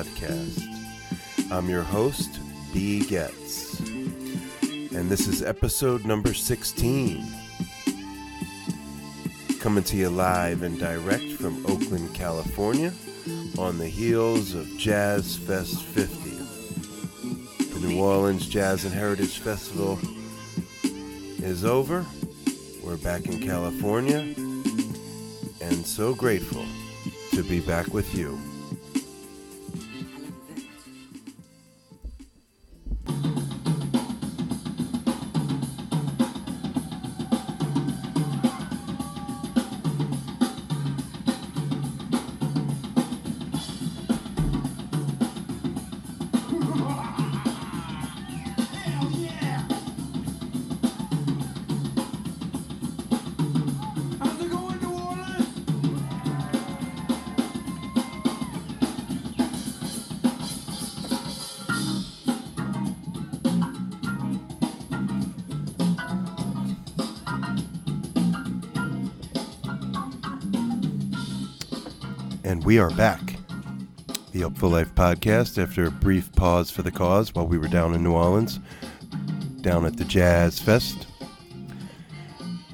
podcast. I'm your host, B. Getz, and this is episode number 16. Coming to you live and direct from Oakland, California, on the heels of Jazz Fest 50. The New Orleans Jazz and Heritage Festival is over. We're back in California and so grateful to be back with you. Are back. The Upful Life podcast after a brief pause for the cause while we were down in New Orleans, down at the Jazz Fest.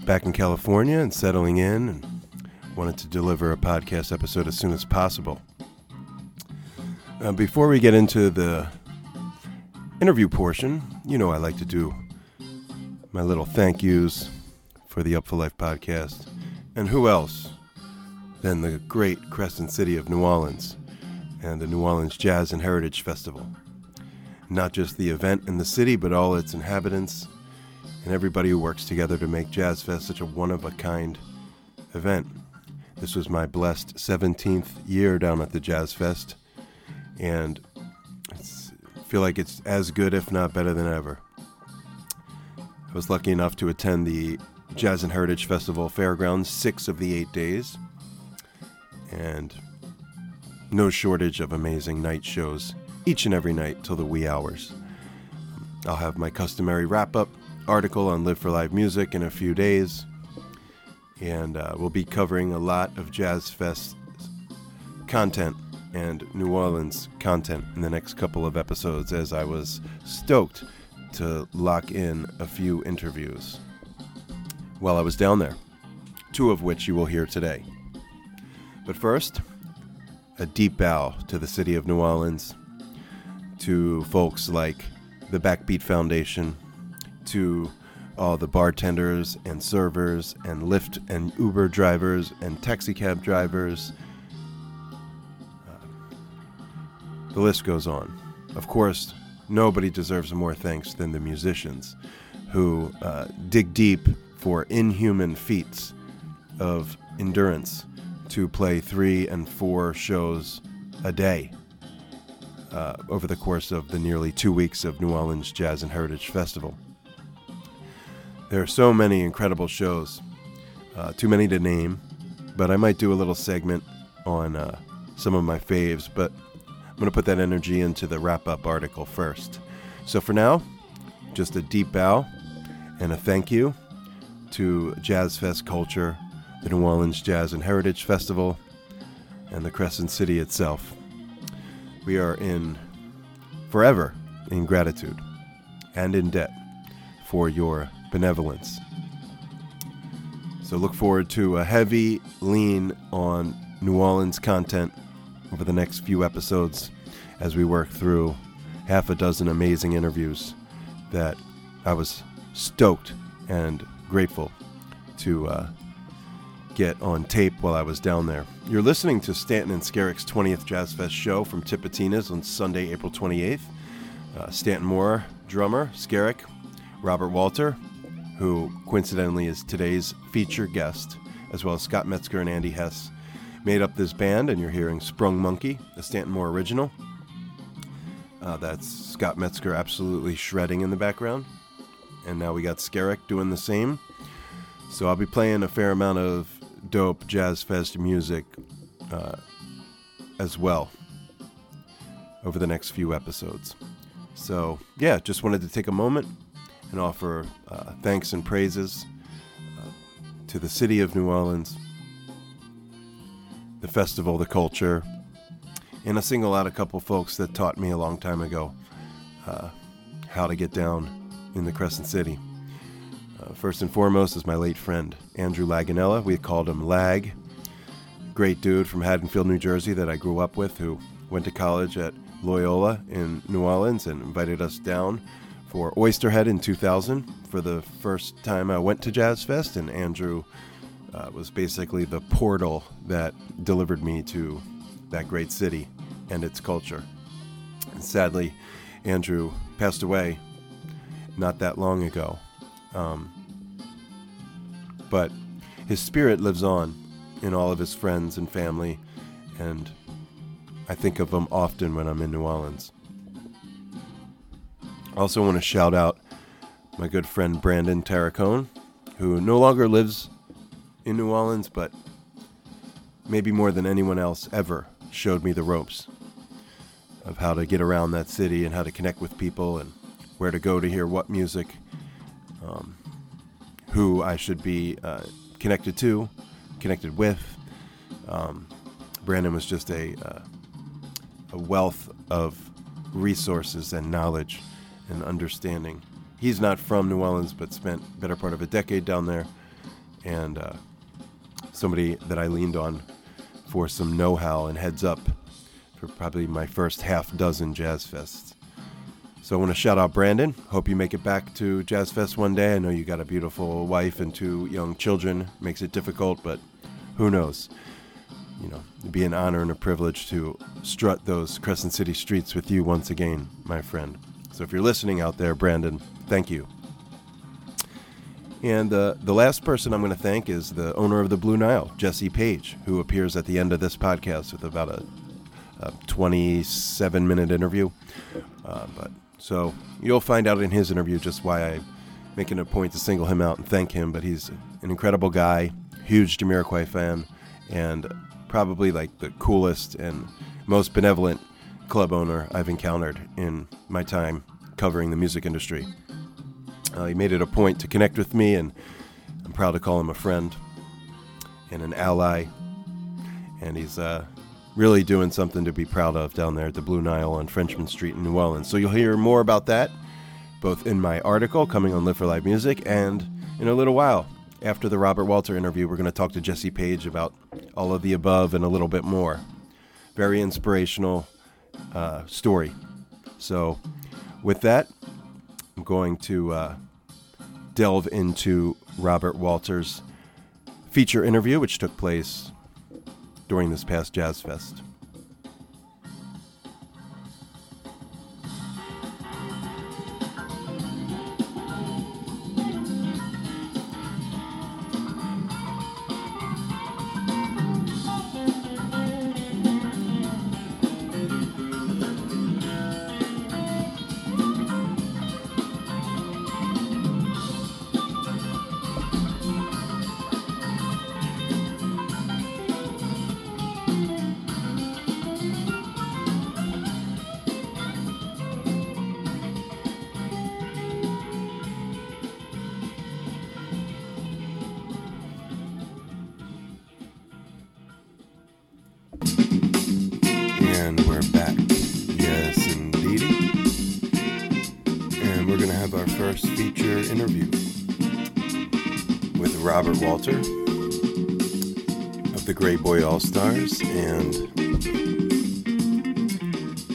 Back in California and settling in, and wanted to deliver a podcast episode as soon as possible. Uh, before we get into the interview portion, you know I like to do my little thank yous for the Upful Life podcast. And who else than the great Crescent City of New Orleans and the New Orleans Jazz and Heritage Festival. Not just the event in the city, but all its inhabitants and everybody who works together to make Jazz Fest such a one of a kind event. This was my blessed 17th year down at the Jazz Fest, and I feel like it's as good, if not better than ever. I was lucky enough to attend the Jazz and Heritage Festival Fairgrounds six of the eight days and no shortage of amazing night shows each and every night till the wee hours. I'll have my customary wrap up article on Live for Live Music in a few days, and uh, we'll be covering a lot of Jazz Fest content and New Orleans content in the next couple of episodes as I was stoked to lock in a few interviews while I was down there, two of which you will hear today. But first, a deep bow to the city of New Orleans, to folks like the Backbeat Foundation, to all the bartenders and servers and Lyft and Uber drivers and taxi cab drivers. Uh, the list goes on. Of course, nobody deserves more thanks than the musicians who uh, dig deep for inhuman feats of endurance to play three and four shows a day uh, over the course of the nearly two weeks of New Orleans Jazz and Heritage Festival. There are so many incredible shows, uh, too many to name, but I might do a little segment on uh, some of my faves, but I'm going to put that energy into the wrap up article first. So for now, just a deep bow and a thank you to Jazz Fest Culture the New Orleans Jazz and Heritage Festival, and the Crescent City itself. We are in forever in gratitude and in debt for your benevolence. So look forward to a heavy lean on New Orleans content over the next few episodes as we work through half a dozen amazing interviews that I was stoked and grateful to uh, get on tape while I was down there. You're listening to Stanton and Skerik's 20th Jazz Fest show from Tipitina's on Sunday, April 28th. Uh, Stanton Moore, drummer, Skerik, Robert Walter, who coincidentally is today's feature guest, as well as Scott Metzger and Andy Hess, made up this band, and you're hearing Sprung Monkey, a Stanton Moore original. Uh, that's Scott Metzger absolutely shredding in the background. And now we got Skerik doing the same. So I'll be playing a fair amount of dope Jazz Fest music uh, as well over the next few episodes. So, yeah, just wanted to take a moment and offer uh, thanks and praises uh, to the city of New Orleans the festival, the culture, and I single out a couple folks that taught me a long time ago uh, how to get down in the Crescent City. Uh, first and foremost is my late friend Andrew Laganella. We called him Lag. Great dude from Haddonfield, New Jersey, that I grew up with, who went to college at Loyola in New Orleans and invited us down for Oysterhead in 2000 for the first time I went to Jazz Fest, and Andrew uh, was basically the portal that delivered me to that great city and its culture. And sadly, Andrew passed away not that long ago. Um, but his spirit lives on in all of his friends and family, and I think of him often when I'm in New Orleans. I also want to shout out my good friend Brandon Tarracone, who no longer lives in New Orleans, but maybe more than anyone else ever showed me the ropes of how to get around that city and how to connect with people and where to go to hear what music, um, who I should be uh, connected to, connected with. Um, Brandon was just a, uh, a wealth of resources and knowledge and understanding. He's not from New Orleans, but spent better part of a decade down there, and uh, somebody that I leaned on for some know-how and heads up for probably my first half dozen jazz fests. So I want to shout out Brandon. Hope you make it back to Jazz Fest one day. I know you got a beautiful wife and two young children. Makes it difficult, but who knows? You know, it'd be an honor and a privilege to strut those Crescent City streets with you once again, my friend. So if you're listening out there, Brandon, thank you. And uh, the last person I'm going to thank is the owner of the Blue Nile, Jesse Paige, who appears at the end of this podcast with about a, a 27 minute interview. Uh, but so you'll find out in his interview just why I'm making a point to single him out and thank him. But he's an incredible guy, huge Jamiroquai fan, and probably like the coolest and most benevolent club owner I've encountered in my time covering the music industry. Uh, he made it a point to connect with me, and I'm proud to call him a friend and an ally. And he's uh, really doing something to be proud of down there at the Blue Nile on Frenchmen Street in New Orleans. So you'll hear more about that both in my article coming on Live for Live Music and in a little while. After the Robert Walter interview, we're going to talk to Jesse Paige about all of the above and a little bit more. Very inspirational uh, story. So, with that, I'm going to uh, delve into Robert Walter's feature interview, which took place during this past Jazz Fest. Interview with Robert Walter of the Greyboy Allstars and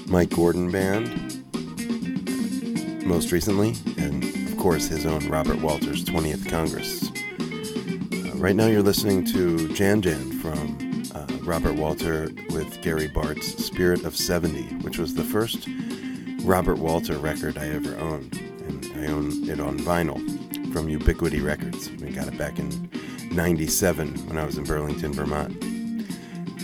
Mike Gordon Band, most recently, and of course his own Robert Walters 20th Congress. Uh, right now, you're listening to Jan Jan from uh, Robert Walter with Gary Bartz Spirit of 70, which was the first Robert Walter record I ever owned. Own it on vinyl from Ubiquity Records. We got it back in 97 when I was in Burlington, Vermont.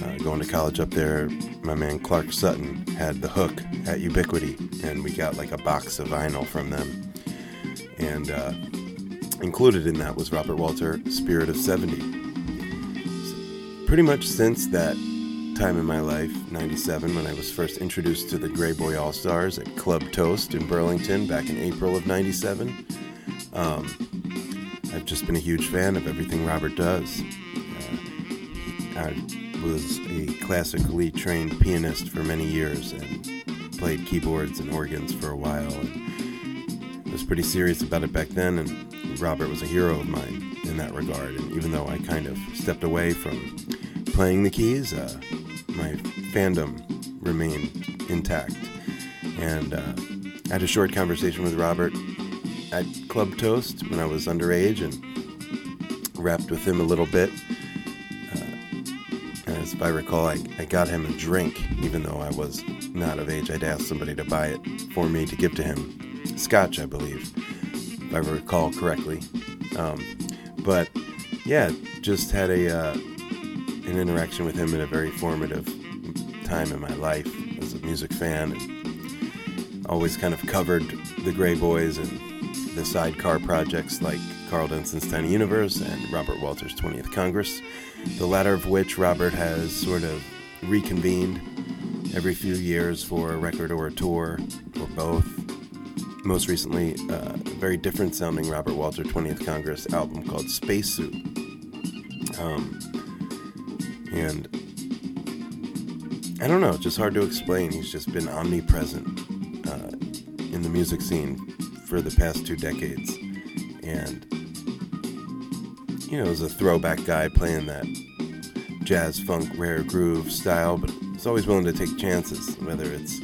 Uh, going to college up there, my man Clark Sutton had the hook at Ubiquity, and we got like a box of vinyl from them. And uh, included in that was Robert Walter, Spirit of 70 pretty much since that time in my life, 97, when I was first introduced to the Greyboy Allstars at Club Toast in Burlington back in April of 97, um, I've just been a huge fan of everything Robert does. Uh, I was a classically trained pianist for many years and played keyboards and organs for a while. And was pretty serious about it back then, and Robert was a hero of mine in that regard. And even though I kind of stepped away from playing the keys, uh, my fandom remained intact. And uh, I had a short conversation with Robert at Club Toast when I was underage and rapped with him a little bit. Uh, as if I recall, I, I got him a drink, even though I was not of age. I'd asked somebody to buy it for me to give to him. Scotch, I believe, if I recall correctly. Um, but yeah, just had a uh, an interaction with him in a very formative time in my life as a music fan, and always kind of covered the Greyboys and the sidecar projects like Karl Denson's Tiny Universe and Robert Walter's 20th Congress, the latter of which Robert has sort of reconvened every few years for a record or a tour or both. Most recently, uh, a very different sounding Robert Walter 20th Congress album called Spacesuit. Um, and I don't know, just hard to explain. He's just been omnipresent uh, in the music scene for the past two decades. And, you know, as a throwback guy playing that jazz, funk, rare groove style, but he's always willing to take chances, whether it's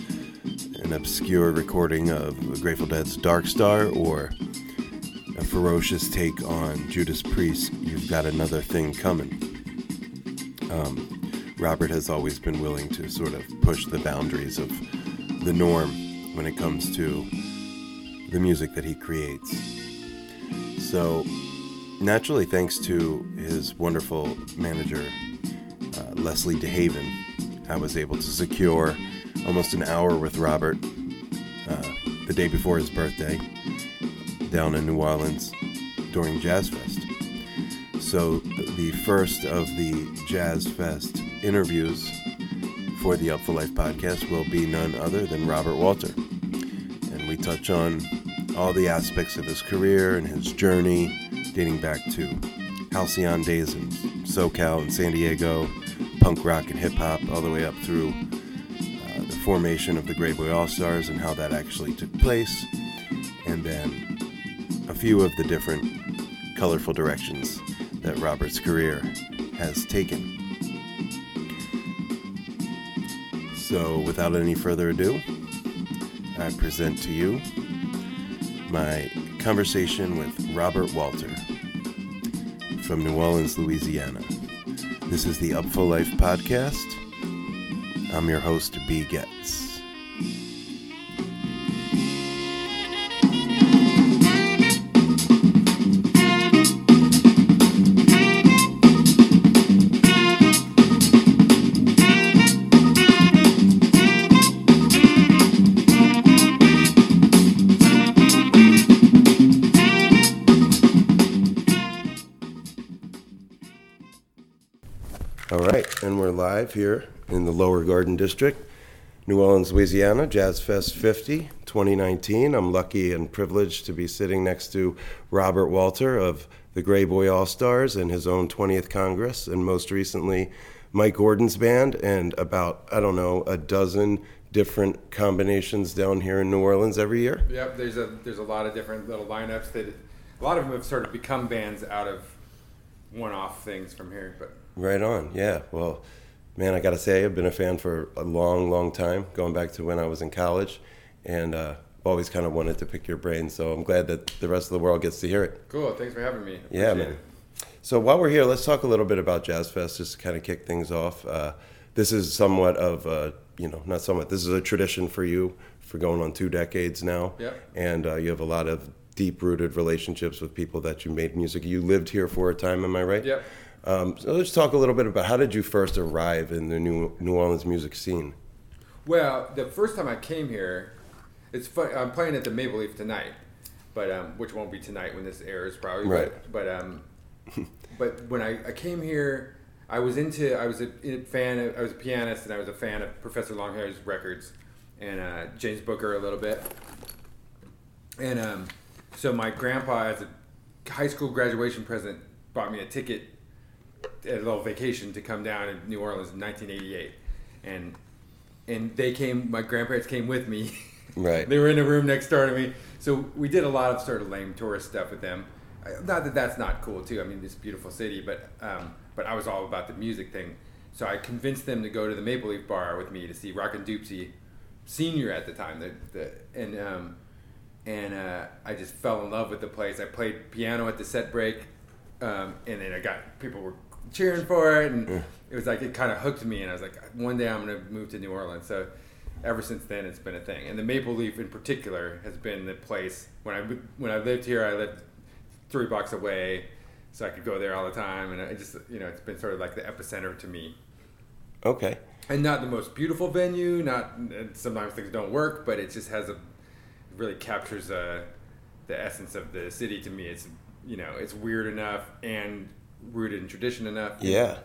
an obscure recording of Grateful Dead's Dark Star or a ferocious take on Judas Priest, You've Got Another Thing Coming. Um, Robert has always been willing to sort of push the boundaries of the norm when it comes to the music that he creates. So, naturally, thanks to his wonderful manager, uh, Leslie DeHaven, I was able to secure almost an hour with Robert uh, the day before his birthday down in New Orleans during Jazz Fest. So, the first of the Jazz Fest interviews for the Upful Life podcast will be none other than Robert Walter. And we touch on all the aspects of his career and his journey dating back to halcyon days in SoCal and San Diego, punk rock and hip hop, all the way up through uh, the formation of the Greyboy Allstars and how that actually took place, and then a few of the different colorful directions that Robert's career has taken. So, without any further ado, I present to you my conversation with Robert Walter from New Orleans, Louisiana. This is the Upful Life podcast. I'm your host, B. Getz. Here in the Lower Garden District, New Orleans, Louisiana, Jazz Fest 50 2019. I'm lucky and privileged to be sitting next to Robert Walter of the Greyboy Allstars and his own 20th Congress, and most recently, Mike Gordon's band, and about, I don't know, a dozen different combinations down here in New Orleans every year. Yep, there's a there's a lot of different little lineups that a lot of them have sort of become bands out of one-off things from here. But Right on. Yeah. Well, man, I got to say, I've been a fan for a long, long time, going back to when I was in college, and uh, always kind of wanted to pick your brain. So I'm glad that the rest of the world gets to hear it. cool, thanks for having me. Yeah, man. it. So while we're here, let's talk a little bit about Jazz Fest, just to kind of kick things off. Uh, this is somewhat of a, you know, not somewhat. This is a tradition for you for going on two decades now, Yep. and uh, you have a lot of deep-rooted relationships with people that you made music. You lived here for a time, am I right? Yep. Um, so let's talk a little bit about how did you first arrive in the New New Orleans music scene? Well, the first time I came here, it's fun. I'm playing at the Maple Leaf tonight, but um, which won't be tonight when this airs probably. Right. But, but um, but when I, I came here, I was into. I was a, a fan. Of, I was a pianist, and I was a fan of Professor Longhair's records, and uh, James Booker a little bit. And um, so my grandpa, as a high school graduation present, bought me a ticket a little vacation to come down in New Orleans in 1988, and and they came. My grandparents came with me. Right. they were in a room next door to me, so we did a lot of sort of lame tourist stuff with them. Not that that's not cool too. I mean, this beautiful city, but um, but I was all about the music thing. So I convinced them to go to the Maple Leaf Bar with me to see Rockin' Dopsie, senior at the time. The, the and um, and uh, I just fell in love with the place. I played piano at the set break, um, and then I got people were cheering for it, and it was like it kind of hooked me. And I was like, one day I'm gonna move to New Orleans. So ever since then, it's been a thing. And the Maple Leaf in particular has been the place when I when I lived here. I lived three blocks away, so I could go there all the time, and I just you know it's been sort of like the epicenter to me. Okay. And not the most beautiful venue. Not and sometimes things don't work, but it just has a really captures uh, the essence of the city to me. It's you know it's weird enough and rooted in tradition enough. Yeah.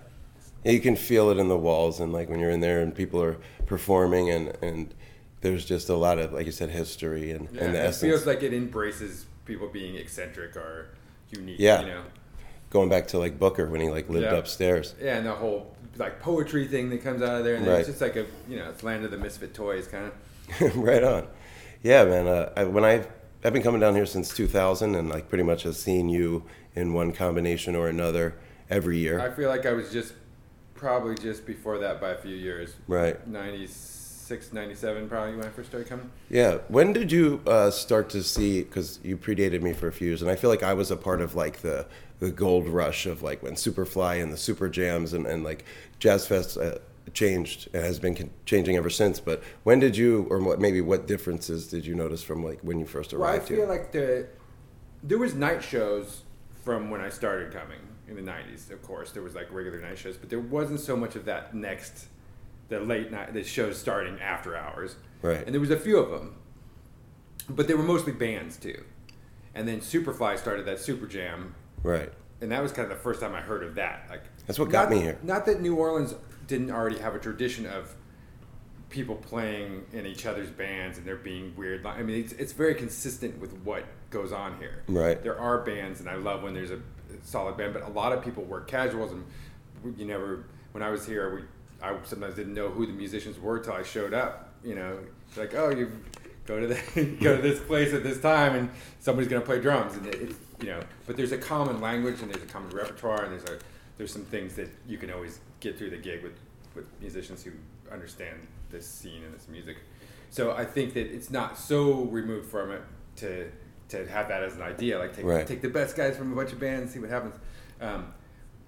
Yeah, you can feel it in the walls and like when you're in there and people are performing and and there's just a lot of like you said history and, Yeah, and the it essence feels like it embraces people being eccentric or unique. Yeah. You know. going back to like Booker when he like lived Yeah. upstairs. Yeah, and the whole like poetry thing that comes out of there, and Right. it's just like a you know it's land of the misfit toys kind of. right on. Yeah, man. Uh, I, when I I've been coming down here since 2000 and like pretty much have seen you in one combination or another every year. I feel like I was just probably just before that by a few years. Right. 96, 97 probably when I first started coming. Yeah. When did you uh, start to see? Because you predated me for a few years, and I feel like I was a part of like the the gold rush of like when Superfly and the Super Jams and, and like Jazz Fest uh, changed and has been changing ever since. But when did you, or what, maybe what differences did you notice from like when you first arrived Well, I feel here? like the there was night shows from when I started coming in the '90s. Of course, there was like regular night shows, but there wasn't so much of that next, the late night, the shows starting after hours. Right. And there was a few of them, but they were mostly bands too. And then Superfly started that Super Jam, right. and that was kind of the first time I heard of that. Like That's what got not- me here. Not that New Orleans didn't already have a tradition of people playing in each other's bands and there being weird. I mean, it's, it's very consistent with what goes on here. Right. There are bands, and I love when there's a solid band, but a lot of people work casuals, and you never. When I was here, we I sometimes didn't know who the musicians were till I showed up. You know, it's like oh you. Go to the, go to this place at this time, and somebody's gonna play drums, and it, it's you know. But there's a common language, and there's a common repertoire, and there's a there's some things that you can always get through the gig with with musicians who understand this scene and this music. So I think that it's not so removed from it to to have that as an idea, like take Right. take the best guys from a bunch of bands and see what happens. Um,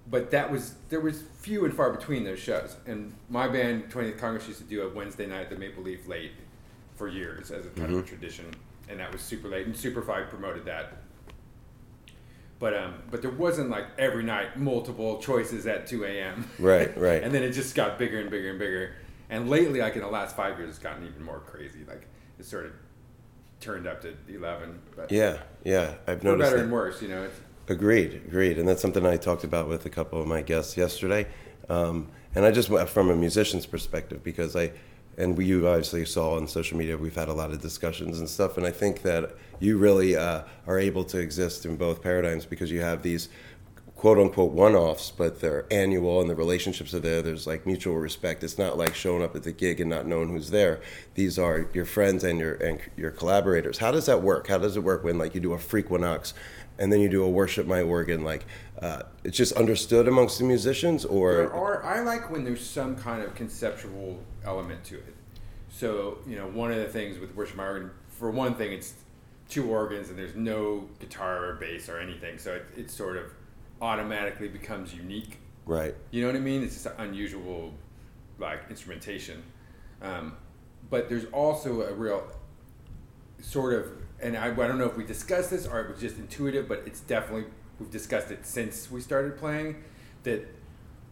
but that was there was few and far between those shows. And my band, 20th Congress, used to do a Wednesday night at the Maple Leaf late for years as a kind of a tradition, and that was super late. And Superfly promoted that. But um, but there wasn't like every night multiple choices at 2 a.m. Right, right. and then it just got bigger and bigger and bigger. And lately, like in the last five years, it's gotten even more crazy. Like it sort of turned up to 11. But Yeah, yeah. I've for noticed better that. and worse, you know. It's, Agreed, agreed, and that's something I talked about with a couple of my guests yesterday. Um, and I just went from a musician's perspective because I, and we, you obviously saw on social media, we've had a lot of discussions and stuff. And I think that you really uh, are able to exist in both paradigms because you have these quote unquote one offs, but they're annual and the relationships are there. There's like mutual respect. It's not like showing up at the gig and not knowing who's there. These are your friends and your and your collaborators. How does that work? How does it work when like you do a Frequinox and then you do a Worship My Organ? Like uh, it's just understood amongst the musicians, there or are, I like when there's some kind of conceptual element to it. So, you know, one of the things with Worship My Organ, for one thing, it's two organs and there's no guitar or bass or anything. So it, it sort of automatically becomes unique. right? You know what I mean? It's just an unusual, like instrumentation. Um, but there's also a real sort of, and I, I don't know if we discussed this or it was just intuitive, but it's definitely we've discussed it since we started playing that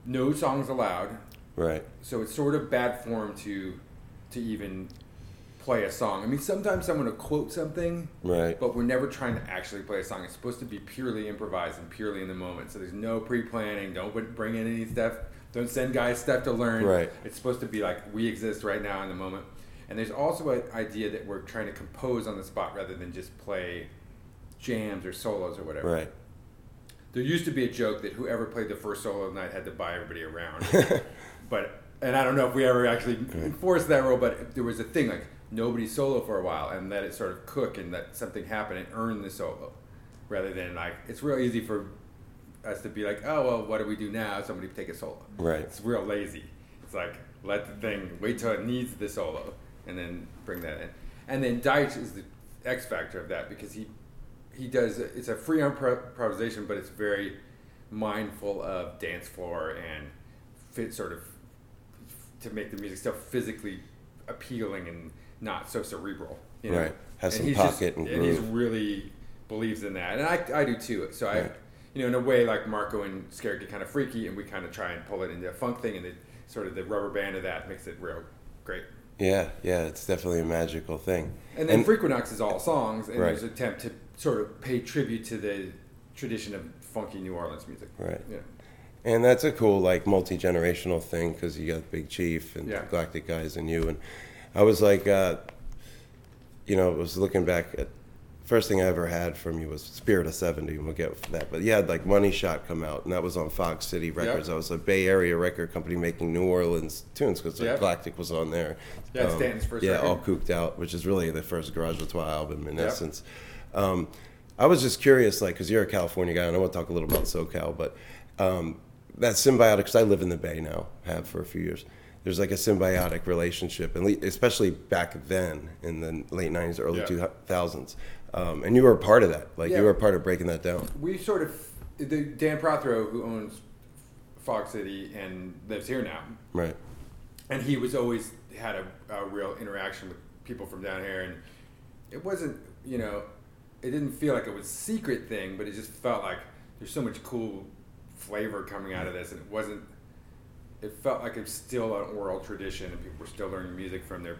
no songs allowed. Right. So it's sort of bad form to to even play a song. I mean, sometimes someone will quote something, Right. but we're never trying to actually play a song. It's supposed to be purely improvised and purely in the moment. So there's no pre-planning. Don't bring in any stuff. Don't send guys stuff to learn. Right. It's supposed to be like we exist right now in the moment. And there's also an idea that we're trying to compose on the spot rather than just play jams or solos or whatever. Right. there used to be a joke that whoever played the first solo of the night had to buy everybody around. but and I don't know if we ever actually enforced that rule, but there was a thing like nobody solo for a while and let it sort of cook and let something happen and earn the solo, rather than like it's real easy for us to be like, oh well, what do we do now? Somebody take a solo. Right. It's real lazy. It's like let the thing wait till it needs the solo and then bring that in. And then Deitch is the X factor of that because he he does it's a free improvisation, but it's very mindful of dance floor and fit sort of to make the music stuff physically appealing and not so cerebral. You know? Right. Has and some pocket just, and and he's really believes in that, and I, I do too. So I, Right. you know, in a way, like Marco and Skerik get kind of freaky, and we kind of try and pull it into a funk thing, and the sort of the rubber band of that makes it real great. Yeah, yeah, it's definitely a magical thing. And then Frequinox is all songs, and Right. there's an attempt to sort of pay tribute to the tradition of funky New Orleans music. Right. Yeah. And that's a cool, like, multi generational thing because you got Big Chief and Yeah. Galactic Guys and you. And I was like, uh, you know, I was looking back at first thing I ever had from you was Spirit of 70, and we'll get that. But you had like Money Shot come out, and that was on Fog City Records. I was a Bay Area record company making New Orleans tunes because Yep. Galactic was on there. Yeah, it's Stanton's first Yeah, record. All Kooked Out, which is really the first Garage A Trois album in Yep. essence. Um, I was just curious, like, because you're a California guy, and I want to talk a little about SoCal, but um, that symbiotic, because I live in the Bay now, have for a few years. There's like a symbiotic relationship, and especially back then in the late 90s, early Yeah. 2000s. Um, and you were a part of that. Like, Yeah. you were a part of breaking that down. we sort of the Dan Prothero, who owns Fog City and lives here now, Right. and he was always had a, a real interaction with people from down here, and it wasn't you know, it didn't feel like it was a secret thing, but it just felt like there's so much cool flavor coming out of this, and it wasn't. It felt like it's still an oral tradition, and people were still learning music from their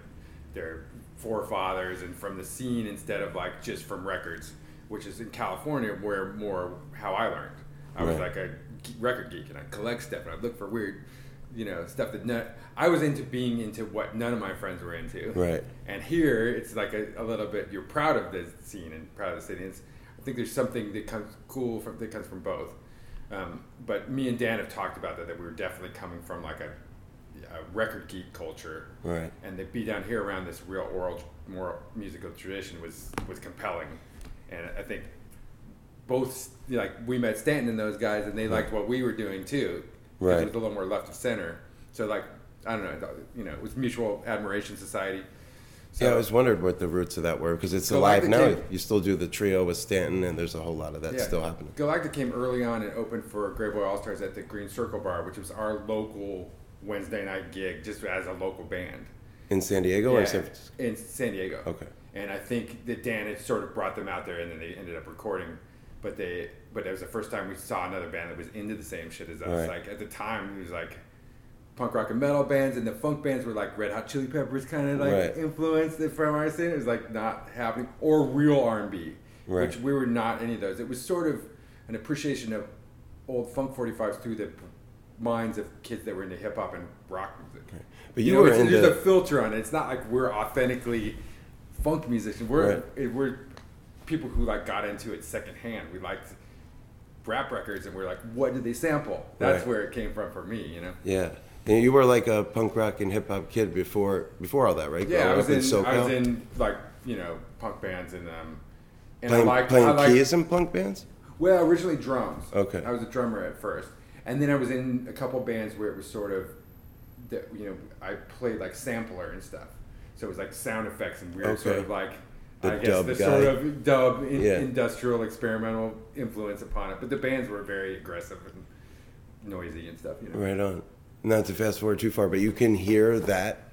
their forefathers and from the scene instead of like just from records, which is in California where more how I learned. I was like a record geek and I collect stuff and I look for weird, you know, stuff that not, I was into being into what none of my friends were into. Right. And here it's like a, a little bit you're proud of the scene and proud of the city. And it's, I think there's something that comes cool from that comes from both. Um, but me and Dan have talked about that that we were definitely coming from like a, a record geek culture Right. and to be down here around this real oral, more musical tradition was was compelling, and I think both like we met Stanton and those guys, and they liked what we were doing too. Right. it was a little more left of center. So like I don't know, you know, it was mutual admiration society. So yeah, I always wondered what the roots of that were because it's alive now. came- You still do the trio with Stanton, and there's a whole lot of that yeah, still happening. Galactic came early on and opened for Greyboy Allstars at the Green Circle Bar, which was our local Wednesday night gig, just as a local band. In San Diego or Yeah, San Francisco? in San Diego. Okay. And I think that Dan had sort of brought them out there, and then they ended up recording. But they, but it was the first time we saw another band that was into the same shit as us. Right. Like at the time, it was like punk rock and metal bands, and the funk bands were like Red Hot Chili Peppers, kind of like Right. influenced from our scene. It was like not happening, or real R and B, Right. which we were not any of those. It was sort of an appreciation of old funk 45s through the minds of kids that were into hip hop and rock music. But You, you, know, were into there's a filter on it. It's not like we're authentically funk musicians. We're Right. Eh, we're people who like got into it secondhand. We liked rap records, and we're like, what did they sample? That's Right. where it came from for me. You know. yeah. And you were like a punk rock and hip hop kid before before all that, right? Yeah, I was up in. I was in like you know punk bands and um and playing, I liked playing I liked, keys in punk bands. Well, originally drums. Okay. I was a drummer at first, and then I was in a couple bands where it was sort of, that you know, I played like sampler and stuff. So it was like sound effects and weird sort of like, The I guess dub the guy. sort of dub in, Yeah. industrial experimental influence upon it. But the bands were very aggressive and noisy and stuff. You know. Right on. Not to fast forward too far, but you can hear that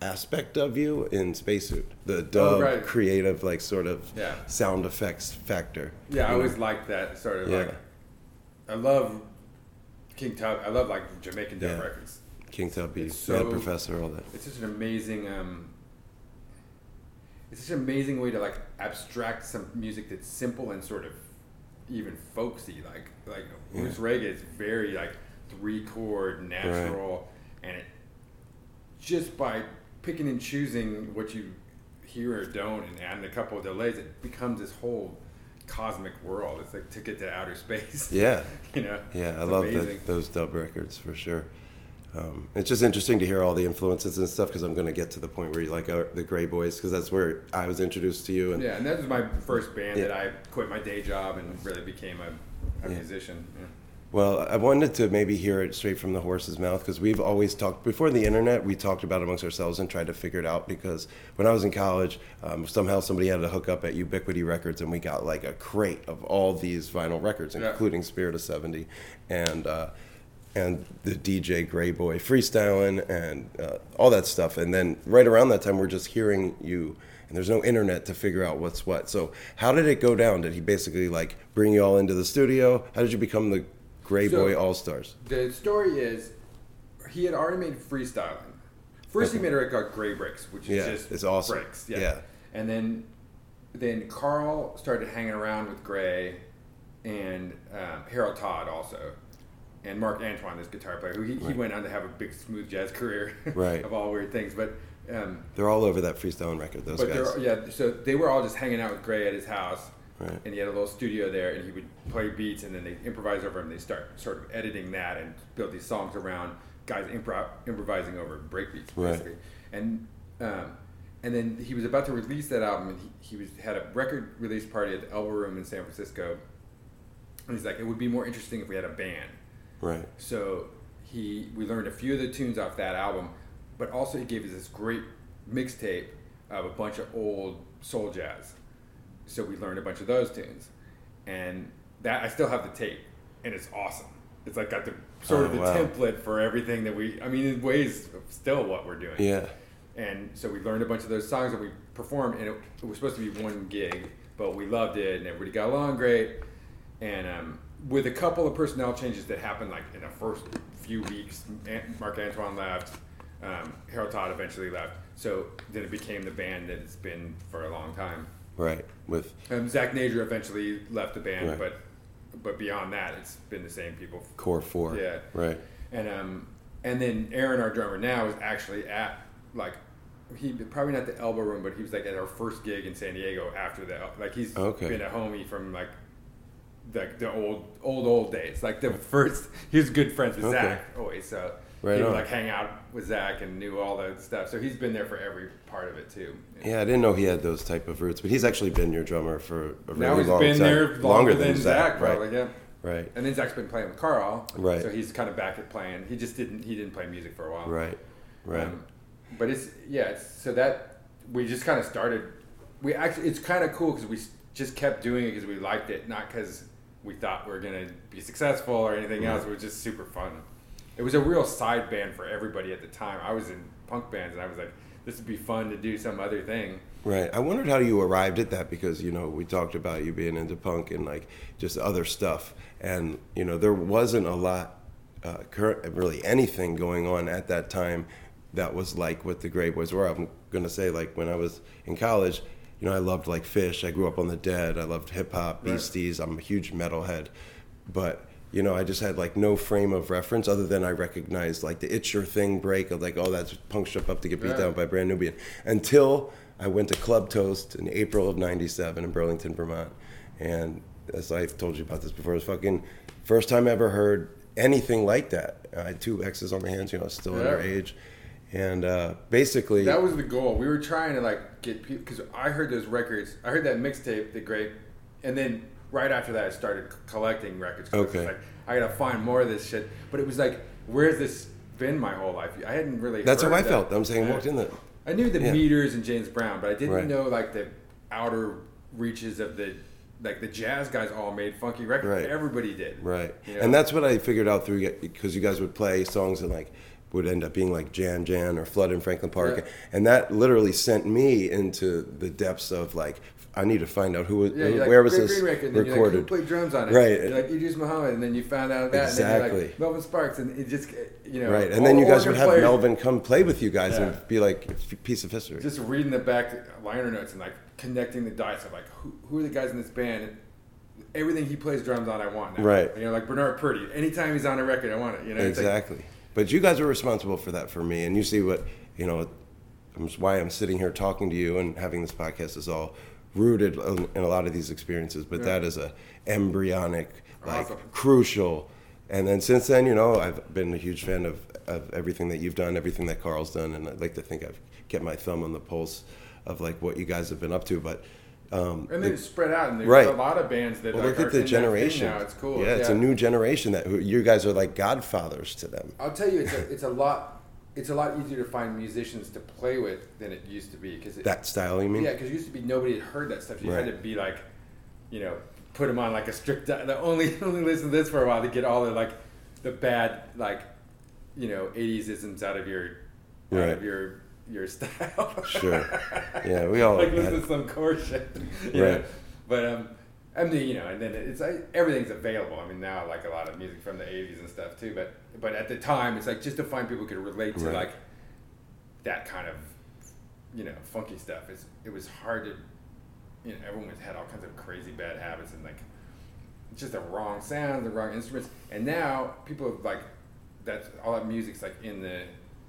aspect of you in Spacesuit. The dub, Oh, right. creative, like sort of Yeah. sound effects factor. Yeah, I always liked that sort of Yeah. like. I love King Tub. I love like Jamaican dub Yeah. records. King Tubby, Mad so- Professor, all that. it's such an amazing um, it's such an amazing way to like abstract some music that's simple and sort of even folksy like like Bruce reggae is very like three chord natural and it just by picking and choosing what you hear or don't and adding a couple of delays it becomes this whole cosmic world. It's like to get to outer space. Yeah. you know. Yeah, I love the, those dub records for sure. Um, it's just interesting to hear all the influences and stuff because I'm going to get to the point where you like uh, the Greyboys because that's where I was introduced to you. And Yeah, and that was my first band Yeah. that I quit my day job and really became a, a Yeah. musician. Yeah. Well, I wanted to maybe hear it straight from the horse's mouth because we've always talked before the internet. We talked about it amongst ourselves and tried to figure it out. Because when I was in college, um, somehow somebody had to hook up at Ubiquity Records, and we got like a crate of all these vinyl records, Yeah. including Spirit of '70, and uh, and the DJ Greyboy freestyling and uh, all that stuff. And then right around that time, we're just hearing you. And there's no internet to figure out what's what. So how did it go down? Did he basically like bring you all into the studio? How did you become the Gray So- Boy All Stars. The story is, he had already made freestyling. First, he made a record called Gray Bricks, which is Yeah, just it's awesome. breaks. Yeah. Yeah. And then, then Karl started hanging around with Gray, and um, Harold Todd also, and Marc Antoine, this guitar player, who he, he went on to have a big smooth jazz career. Right. of all weird things, but. Um, They're all over that freestyling record. Those but guys. yeah, so they were all just hanging out with Gray at his house, Right. and he had a little studio there, and he would play beats, and then they improvise over them. They start sort of editing that and build these songs around guys improv, improvising over breakbeats, Right. basically. And um, and then he was about to release that album, and he, he was had a record release party at the Elbow Room in San Francisco, and he's like, it would be more interesting if we had a band. Right. So he we learned a few of the tunes off that album, but also he gave us this great mixtape of a bunch of old soul jazz. So we learned a bunch of those tunes, and that I still have the tape, and it's awesome. It's like got the sort Oh, of the wow. template for everything that we. I mean, in ways, still what we're doing. Yeah. And so we learned a bunch of those songs and we performed, and it, it was supposed to be one gig, but we loved it, and everybody got along great. And um, with a couple of personnel changes that happened like in the first few weeks, Marc Antoine left, um, Harold Todd eventually left. So then it became the band that it's been for a long time. Right. With Um, Zak Najor eventually left the band, Right. but but beyond that, it's been the same people Core Four. Yeah. Right. and um, and then Aaron, our drummer now, is actually at like he probably not the elbow room, but he was like at our first gig in San Diego after that. Like he's Okay. been a homie from like the the old old old days. Like the first, he was good friends with Okay. Zach always. So Right he would on. like hang out with Zach and knew all that stuff. So he's been there for every part of it too. Yeah, I didn't know he had those type of roots, but he's actually been your drummer for a Now really he's long been time. there longer, than, Zach, probably. Right. Yeah. Right. And then Zach's been playing with Karl, Right. So he's kind of back at playing. He just didn't he didn't play music for a while, Right. Right. Um, but it's yeah, it's, so that we just kind of started. We actually it's kind of cool because we just kept doing it because we liked it, not because we thought we were gonna be successful or anything else. It was just super fun. It was a real side band for everybody at the time. I was in punk bands and I was like, this would be fun to do some other thing. Right. I wondered how you arrived at that because you know we talked about you being into punk and like just other stuff, and you know there wasn't a lot, uh, current really anything going on at that time that was like what the Greyboys were. I'm gonna say like when I was in college, you know I loved like Phish. I grew up on the Dead. I loved hip hop, Right. Beasties. I'm a huge metalhead, but you know I just had like no frame of reference other than I recognized like the It's Your Thing break of like oh that's punk strip up to get beat Yeah. down by Brand Nubian until I went to Club Toast in April of '97 in Burlington, Vermont, and as I've told you about this before, it was fucking first time I ever heard anything like that. I had two X's on my hands, you know, I was still Yeah. underage, and uh, basically, That was the goal. We were trying to like get people because I heard those records. I heard that mixtape, the great, and then right after that, I started c- collecting records. Okay. It's like I gotta find more of this shit. But it was like, where's this been my whole life? I hadn't really. that's how I that. felt. I'm saying, I walked in there. I knew the Yeah. meters and James Brown, but I didn't Right. know like the outer reaches of the like the jazz guys all made funky records. Right. Everybody did. Right. You know? And that's what I figured out through because you guys would play songs and like would end up being like Jan Jan or Flood in Franklin Park. Yeah. And that literally sent me into the depths of like, I need to find out who, Yeah, who like, where was this Green record, and then recorded. Like, Who played drums on it? Right. You're like Idris Muhammad, and then you found out that, and then you're Exactly. like Melvin Sparks, and it just you know. right. And then you guys would have players Melvin come play with you guys Yeah. and be like, it's a piece of history. Just reading the back liner notes and like connecting the dots of like who, who are the guys in this band. And everything he plays drums on, I want now. Right. You know, like Bernard Purdie. Anytime he's on a record, I want it. You know. Exactly. but you guys are responsible for that for me. And you see what, you know, why I'm sitting here talking to you and having this podcast is all rooted in a lot of these experiences. But Yeah. that is a embryonic, like Awesome. crucial. And then since then, you know, I've been a huge fan of, of everything that you've done, everything that Karl's done, and I'd like to think I've kept my thumb on the pulse of like what you guys have been up to. But um, And then it's spread out, and there's Right. a lot of bands that well, like, look are at the generation. now. It's cool. Yeah, it's a new generation that who, you guys are like godfathers to them. I'll tell you, it's a, it's a lot. It's a lot easier to find musicians to play with than it used to be because That style, you mean? yeah, because it used to be nobody had heard that stuff. You Right. had to be like, you know, put them on like a strict. The only only listen to this for a while to get all the like the bad like, you know, 80s isms out of your out Right. of your your style. Sure. Yeah, we all like listen to some core shit. Right. know? But um, I mean, you know, and then it's like everything's available. I mean, now like a lot of music from the '80s and stuff too. But but at the time, it's like just to find people who could relate to Right. like that kind of you know funky stuff. It's it was hard to you know everyone was, had all kinds of crazy bad habits and like just the wrong sound, the wrong instruments. And now people have like that's all that music's like in the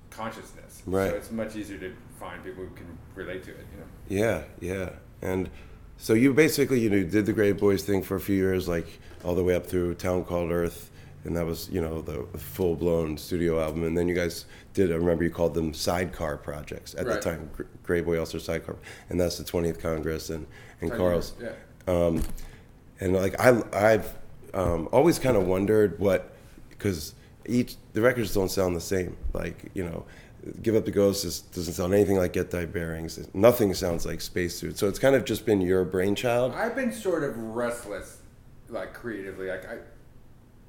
consciousness. Right. So it's much easier to find people who can relate to it. You know. Yeah, yeah. And so you basically, you know, did the Greyboys thing for a few years, like all the way up through Town Called Earth, and that was, you know, the full blown studio album. And then you guys did, I remember you called them sidecar projects at Right. the time, Gr- Greyboy Allstars Sidecar, and that's the 20th Congress and and Tiny Carl's. House, Um, and like I, I've um, always kind of wondered what, because each the records don't sound the same. Like you know, Give Up the Ghost is, doesn't sound anything like Get Thy Bearings. Nothing sounds like Spacesuit. So it's kind of just been your brainchild. I've been sort of restless, like creatively. Like I,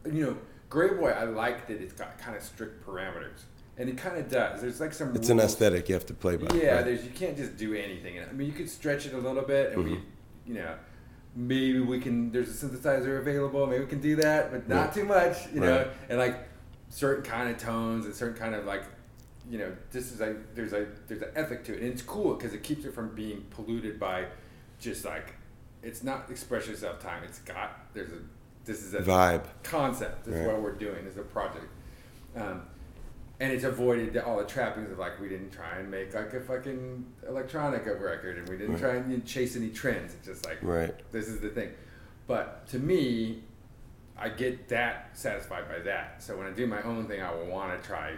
you know, Greyboy. I like that it's got kind of strict parameters, and it kind of does. There's like some. It's an aesthetic you have to play by. Yeah, right? there's you can't just do anything. I mean, you could stretch it a little bit, and we, Mm-hmm. you know, maybe we can. There's a synthesizer available. Maybe we can do that, but not Right. too much. You know, and like certain kind of tones and certain kind of like, you know, this is like there's a there's an ethic to it, and it's cool because it keeps it from being polluted by just like it's not express yourself time. It's got there's a this is a Vibe. concept is Right. what we're doing This is a project. Um, and it's avoided the, all the trappings of like we didn't try and make like a fucking electronica record and we didn't Right. try and chase any trends. It's just like Right. this is the thing. But to me, I get that satisfied by that. So when I do my own thing, I will want to try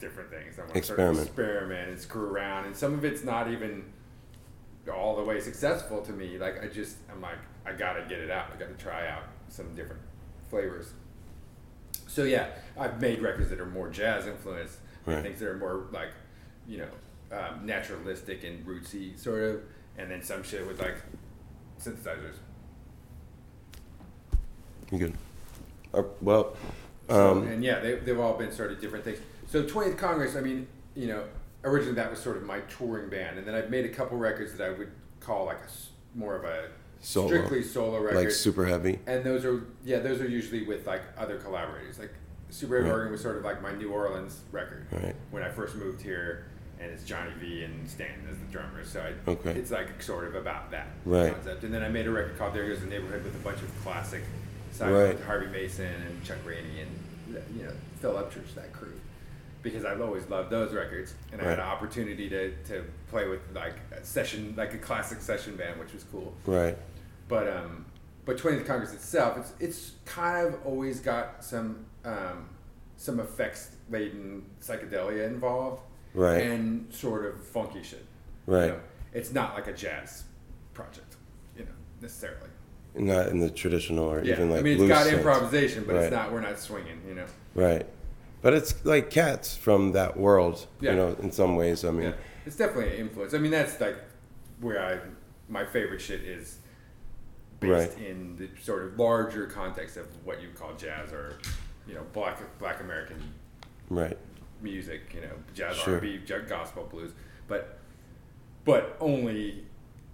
different things. I want to sort of Experiment. experiment and screw around, and some of it's not even all the way successful to me. Like I just, I'm like, I gotta get it out. I gotta try out some different flavors. So yeah, I've made records that are more jazz influenced, Right. things that are more like, you know, um, naturalistic and rootsy sort of, and then some shit with like synthesizers. You good? Uh, well, So, um, and yeah, they, they've all been sort of different things. So 20th Congress, I mean, you know, originally that was sort of my touring band, and then I've made a couple records that I would call like a more of a Solo. strictly solo record. like super heavy. and those are yeah, those are usually with like other collaborators. Like Super Heavy Right. Organ was sort of like my New Orleans record Right. when I first moved here, and it's Johnny V and Stanton as the drummers. So I, Okay. it's like sort of about that Right. concept. And then I made a record called There Goes the Neighborhood with a bunch of classic songs Right. with Harvey Mason and Chuck Rainey and you know Phil Upchurch, that crew. Because I've always loved those records, and I had an opportunity to, to play with like a session, like a classic session band, which was cool. Right. But um, but 20th Congress itself, it's it's kind of always got some um, some effects laden psychedelia involved, Right. And sort of funky shit, Right. You know, it's not like a jazz project, you know, necessarily. Not in the traditional or Yeah, even like I mean, it's got sense. improvisation, but Right. it's not. We're not swinging, you know. Right. But it's like cats from that world, Yeah. you know, in some ways. I mean, Yeah, it's definitely an influence. I mean, that's like where I my favorite shit is based Right. in the sort of larger context of what you call jazz or you know black black American right. music, you know, jazz Sure. R&B, gospel blues, but but only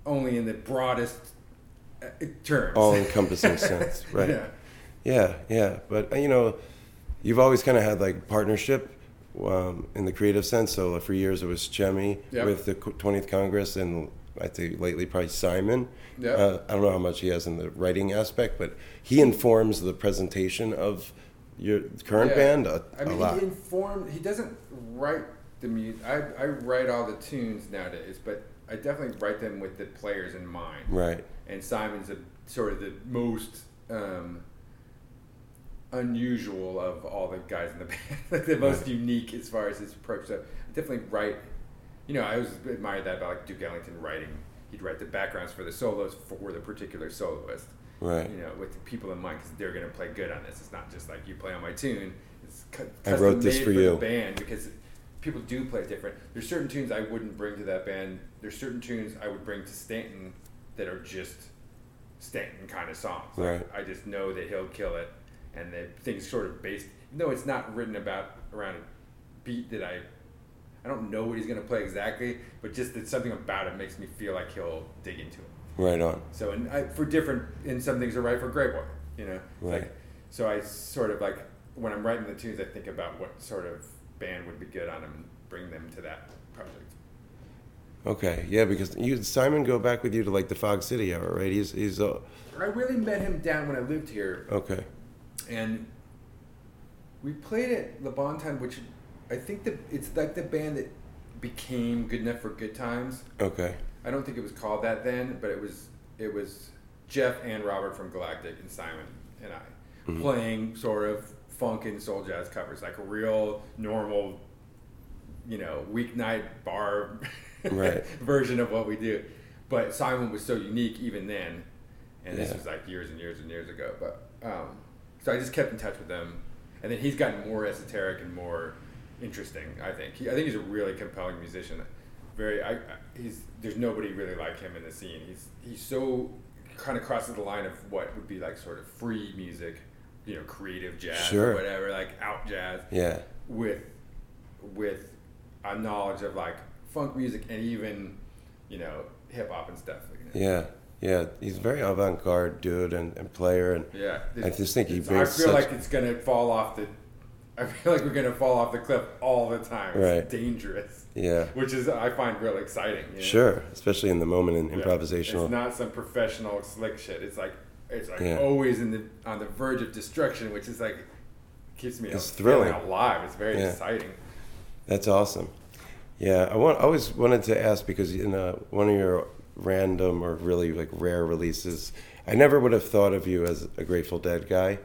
only in the broadest uh, terms. All encompassing sense. Right. Yeah. Yeah, yeah. But, uh, you know, you've always kind of had like partnership um, in the creative sense. So for years it was Chemi Yep. with the 20th Congress and I think lately probably Simon. Yep. Uh, I don't know how much he has in the writing aspect, but he informs the presentation of your current Yeah. band a, I mean, a he informed. He doesn't write the music. I, I write all the tunes nowadays, but I definitely write them with the players in mind. Right. And Simon's a, sort of the most um, unusual of all the guys in the band, like the most unique as far as his approach. So I definitely write. You know, I always admired that about like Duke Ellington writing. He'd write the backgrounds for the solos for the particular soloist. Right. You know, with the people in mind because they're going to play good on this. It's not just like you play on my tune. It's cu- I wrote this custom-made for the band because people do play different. There's certain tunes I wouldn't bring to that band. There's certain tunes I would bring to Stanton that are just Stanton kind of songs. Like, Right. I just know that he'll kill it, and that things sort of based. No, it's not written about around a beat that I. I don't know what he's gonna play exactly, but just that something about it makes me feel like he'll dig into it. Right on. So, and I, for different, and some things are right for Greyboy, you know. Right. Like, so I sort of like when I'm writing the tunes, I think about what sort of band would be good on them and bring them to that project. Okay. Yeah, because you Simon go back with you to like the Fog City era, right? He's he's uh, I really met him down when I lived here, okay. And we played at Le Bon Time, which I think the it's like the band that became good enough for good times. Okay. I don't think it was called that then, but it was it was Jeff and Robert from Galactic and Simon and I Mhm. playing sort of funk and soul jazz covers, like a real normal, you know, weeknight bar Right. version of what we do. But Simon was so unique even then, and this was like years and years and years ago. But um, so I just kept in touch with them, and then he's gotten more esoteric and more interesting. I think he, I think he's a really compelling musician. Very, I, I he's there's nobody really like him in the scene. He's he's so kind of crosses the line of what would be like sort of free music, you know, creative jazz Sure. or whatever, like out jazz Yeah. with with a knowledge of like funk music and even you know hip hop and stuff. you know. Yeah. Yeah. He's a very avant garde dude and, and player and Yeah, I just think he it's- I feel such- like it's gonna fall off the. I feel like we're gonna fall off the cliff all the time. It's Right. dangerous, yeah. which is I find real exciting. you know? Sure. Especially in the moment in Yeah. improvisational. It's not some professional slick shit. It's like it's like Yeah. always in the on the verge of destruction, which is like keeps me It's thrilling. alive. It's very Yeah. exciting. That's awesome. Yeah, I want. I always wanted to ask because in uh, one of your random or really like rare releases, I never would have thought of you as a Grateful Dead guy,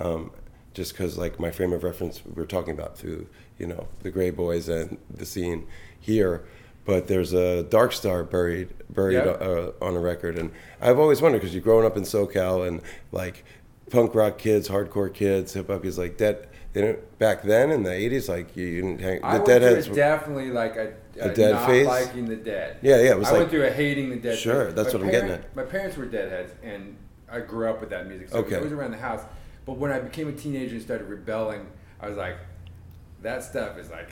um, just because like my frame of reference we were talking about through you know the Greyboys and the scene here. But there's a Dark Star buried buried Yeah. uh, on a record, and I've always wondered because you're growing up in SoCal and like punk rock kids, hardcore kids, hip hop is like that. They didn't, back then in the '80s, like you, you didn't hang. The I went Deadheads. through were- definitely like a, A a dead not phase? liking the dead. Yeah, yeah, it was I like- went through a hating the dead. Sure, phase. that's My what I'm getting at. My parents were deadheads, and I grew up with that music, so it was around the house. But when I became a teenager and started rebelling, I was like, that stuff is like,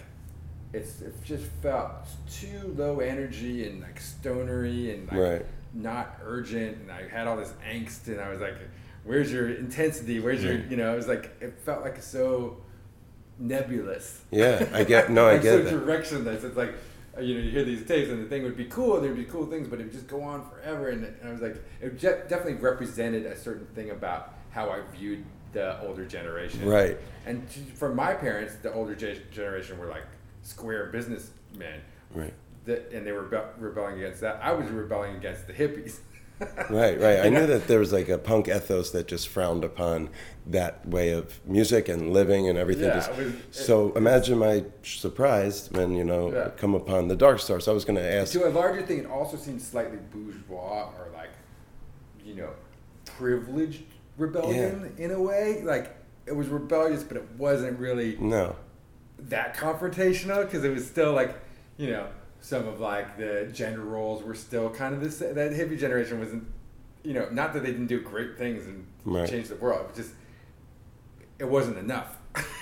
it's it just felt too low energy and like stonery and like Right. not urgent, and I had all this angst, and I was like, where's your intensity? Where's your, you know, it was like it felt like so nebulous. Yeah, I get- no, I get so that. directionless. It's like uh, you know you hear these tapes and the thing would be cool. There'd be cool things, but it would just go on forever. And, and I was like, it definitely represented a certain thing about how I viewed the older generation. Right. And t- for my parents, the older ge- generation were like square businessmen. Right. That, and they were rebe- rebelling against that. I was rebelling against the hippies. Right, right. I knew that there was like a punk ethos that just frowned upon that way of music and living and everything. Yeah, just- it was- so it- imagine my surprise when you know Yeah. come upon the Dark Star. So I was going to ask. To a larger thing, it also seems slightly bourgeois or like, you know, privileged rebellion in a way. Like it was rebellious, but it wasn't really No. that confrontational because it was still like, you know, some of like the gender roles were still kind of this. That hippie generation wasn't, you know, not that they didn't do great things and Right. change the world. It was just it wasn't enough.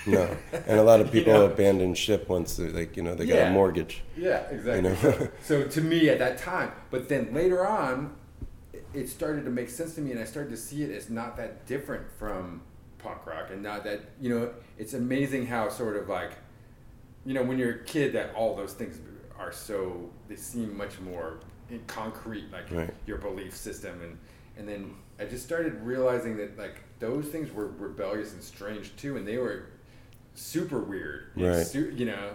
No, and a lot of You people know? abandoned ship once they like you know they got Yeah. a mortgage. Yeah, exactly. know? so, to me at that time, but then later on, it started to make sense to me, and I started to see it as not that different from punk rock, and not that you know, it's amazing how sort of like, you know, when you're a kid, that all those things are so they seem much more concrete, like Right. your belief system, and and then I just started realizing that like those things were rebellious and strange too, and they were super weird, Right. su- you know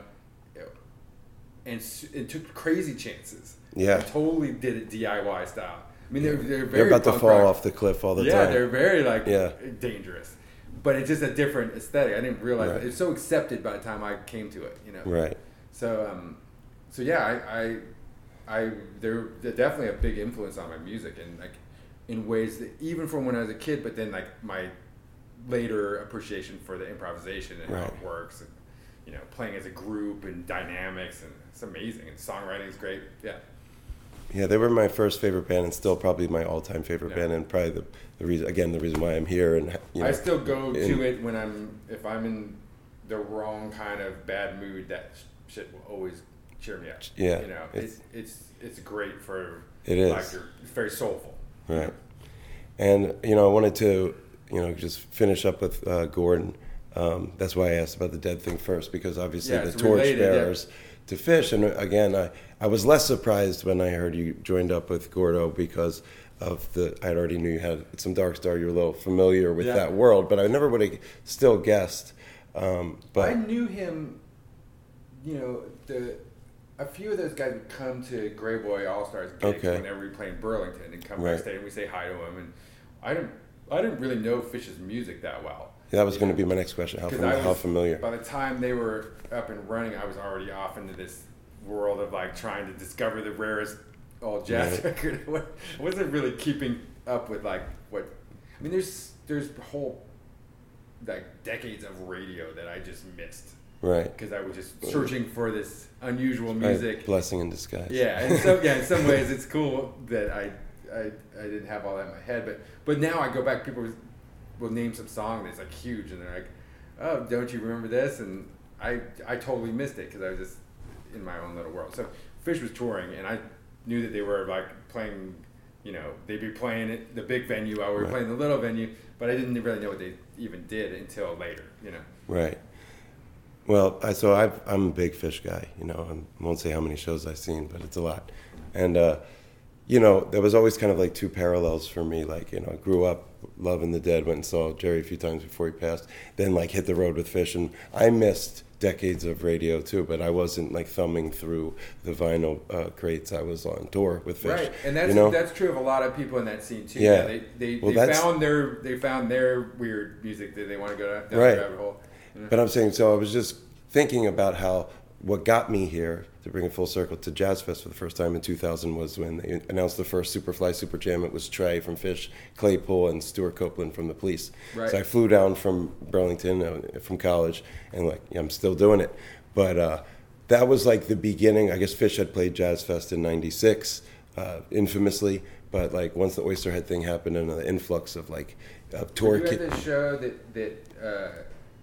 and, s- and took crazy chances. Yeah. And totally did it DIY style. I mean, they're they're very They're about to fall rock. off the cliff all the yeah, time. Yeah, they're very like Yeah. dangerous. But it's just a different aesthetic. I didn't realize Right. It's so accepted by the time I came to it, you know. Right. So, um, so yeah, I, I, I, they're, they're definitely a big influence on my music, and like, in ways that even from when I was a kid, but then like my later appreciation for the improvisation and how it works, and you know, playing as a group and dynamics, and it's amazing. And songwriting is great. Yeah. Yeah, they were my first favorite band, and still probably my all-time favorite Yeah. band, and probably the, the reason again the reason why I'm here. And you know, I still go in- to it when I'm if I'm in the wrong kind of bad mood. That sh- shit will always cheer me up. Yeah, you know, it's- it's it's it's great for It is. like it's very soulful. Right. And you know, I wanted to you know just finish up with uh, Gordon. Um, that's why I asked about the dead thing first, because obviously Yeah, the it's torch related, yeah. bearers to Phish. And again, I, I was less surprised when I heard you joined up with Gordo because of the I already knew you had some Dark Star. You're a little familiar with Yeah. that world, but I never would have still guessed. Um, but I knew him. You know, the a few of those guys would come to Greyboy Allstars gigs Okay. whenever we play in Burlington and come Right. backstage and we say hi to him. And I didn't I didn't really know Phish's music that well. Yeah, that was going to be my next question. How, fam- I how familiar? By the time they were up and running, I was already off into this world of like trying to discover the rarest all jazz Right. record. I wasn't really keeping up with like what. I mean, there's there's whole like decades of radio that I just missed Right. because I was just searching for this unusual music. Blessing in disguise. Yeah, and so yeah, in some ways it's cool that I, I I didn't have all that in my head, but but now I go back, people will- will name some song that's like huge, and they're like, oh, don't you remember this? And I I totally missed it because I was just in my own little world. So Phish was touring, and I knew that they were like playing, you know, they'd be playing at the big venue while we were Right. playing the little venue, but I didn't really know what they even did until later, you know. Right. Well, I, so I've, I'm a big Phish guy. You know, I won't say how many shows I've seen, but it's a lot. And uh, you know, there was always kind of like two parallels for me. Like, you know, I grew up loving the Dead, went and saw Jerry a few times before he passed. Then like hit the road with Phish, and I missed decades of radio too. But I wasn't like thumbing through the vinyl uh, crates. I was on tour with Phish. Right, and that's you know? that's true of a lot of people in that scene too. Yeah. they they, Well, they found their they found their weird music that they want to go down Right. the rabbit hole. But I'm saying, so I was just thinking about how what got me here to bring it full circle to Jazz Fest for the first time in 2000 was when they announced the first Superfly Super Jam. It was Trey from Phish, Claypool, and Stewart Copeland from the Police. Right. So I flew down from Burlington uh, from college, and like yeah, I'm still doing it. But uh, that was like the beginning. I guess Phish had played Jazz Fest in '96, uh, infamously. But like once the Oysterhead thing happened and the influx of like uh, tour Were you at this show that that uh,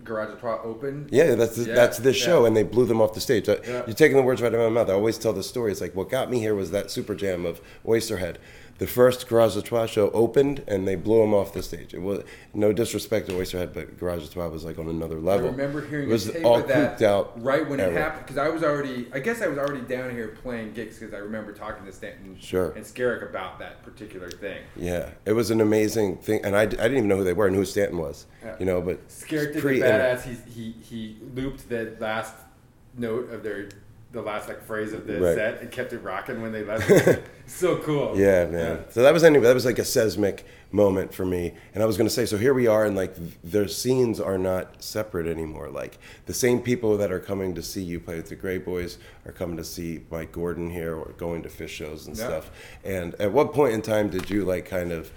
Garage à Trois opened? Yeah, that's the, Yeah, that's this show, yeah. and they blew them off the stage. Uh, Yeah. You're taking the words right out of my mouth. I always tell the story. It's like what got me here was that super jam of Oysterhead. The first Garage à Trois show opened, and they blew him off the stage. It was no disrespect to Oysterhead, but Garage à Trois was like on another level. I remember hearing it was all of that out right when it happened because I was already I guess I was already down here playing gigs because I remember talking to Stanton Sure. and Skerik about that particular thing. Yeah, it was an amazing thing, and I, I didn't even know who they were and who Stanton was. Yeah. You know, but Skerik did pre- the badass. He he he looped the last note of their the last like phrase of the Right. set and kept it rocking when they left. so cool. Yeah, man. So that was anyway. That was like a seismic moment for me. And I was going to say, so here we are, and like their scenes are not separate anymore. Like the same people that are coming to see you play with the Greyboys are coming to see Mike Gordon here, or going to Phish shows and Yeah. stuff. And at what point in time did you like kind of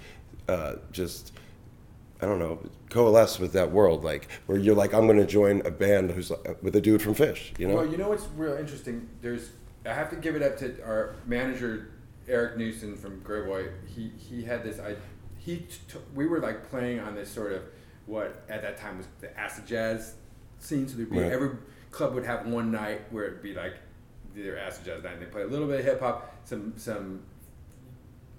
uh, just I don't know, coalesce with that world, like where you're like, I'm going to join a band who's like, with a dude from Phish, you know? Well, you know what's real interesting? There's I have to give it up to our manager Eric Newson from Greyboy. He he had this I he t- we were like playing on this sort of what at that time was the acid jazz scene. So there'd be Right. every club would have one night where it'd be like their acid jazz night. And they play a little bit of hip hop, some some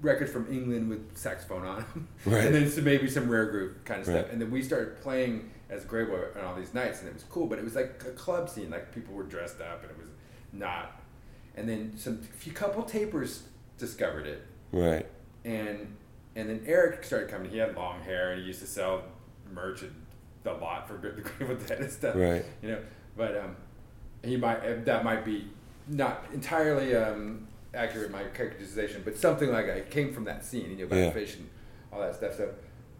records from England with saxophone on them, Right. and then some, maybe some rare groove kind of stuff. Right. And then we started playing as Greyboy on all these nights, and it was cool. But it was like a club scene, like people were dressed up, and it was not. And then some few couple tapers discovered it, right. and and then Eric started coming. He had long hair, and he used to sell merch at the lot for the Grateful Dead and stuff. Right. You know, but um, he might that might be not entirely um, accurate my characterization, but something like I came from that scene, you know, about Yeah. Phish and all that stuff. So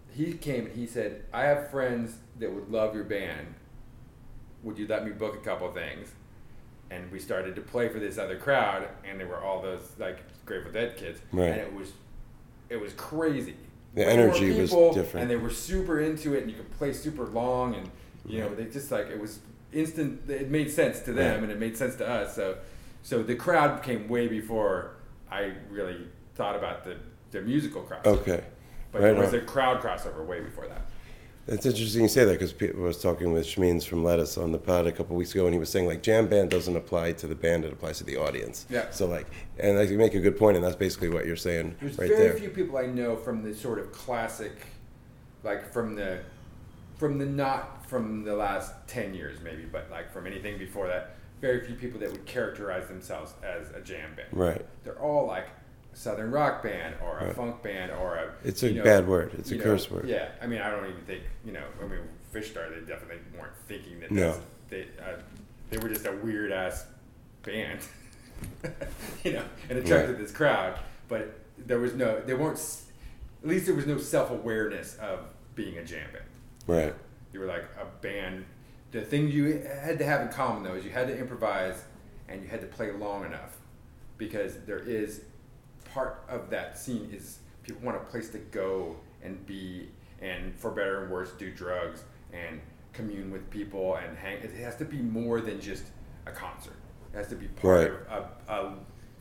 he came and he said, "I have friends that would love your band. Would you let me book a couple things?" And we started to play for this other crowd, and there were all those like Grateful Dead kids, Right. and it was it was crazy. The energy was different. and they were super into it, and you could play super long, and you know they just like it was instant. It made sense to them, Right. and it made sense to us. So, so the crowd came way before I really thought about the the musical crossover. Okay. but right there was on. a crowd crossover way before that. It's interesting you say that because I was talking with Shmeeans from Lettuce on the pod a couple weeks ago, and he was saying like jam band doesn't apply to the band; it applies to the audience. Yeah. So like, and like, you make a good point, and that's basically what you're saying There's right very there. few people I know from the sort of classic, like from the, from the not from the last ten years maybe, but like from anything before that. Very few people that would characterize themselves as a jam band. Right. They're all like a southern rock band or a Right. funk band or a. It's a know, bad word. It's a know, curse word. Yeah, I mean, I don't even think you know. I mean, Phish Star, they definitely weren't thinking that. No. They uh, they were just a weird ass band, you know, and attracted Right. this crowd. But there was no, they weren't. At least there was no self awareness of being a jam band. Right. You were like a band. The thing you had to have in common though is you had to improvise and you had to play long enough because there is part of that scene is people want a place to go and be and for better and worse do drugs and commune with people and hang. It has to be more than just a concert. It has to be part Right. of a, a,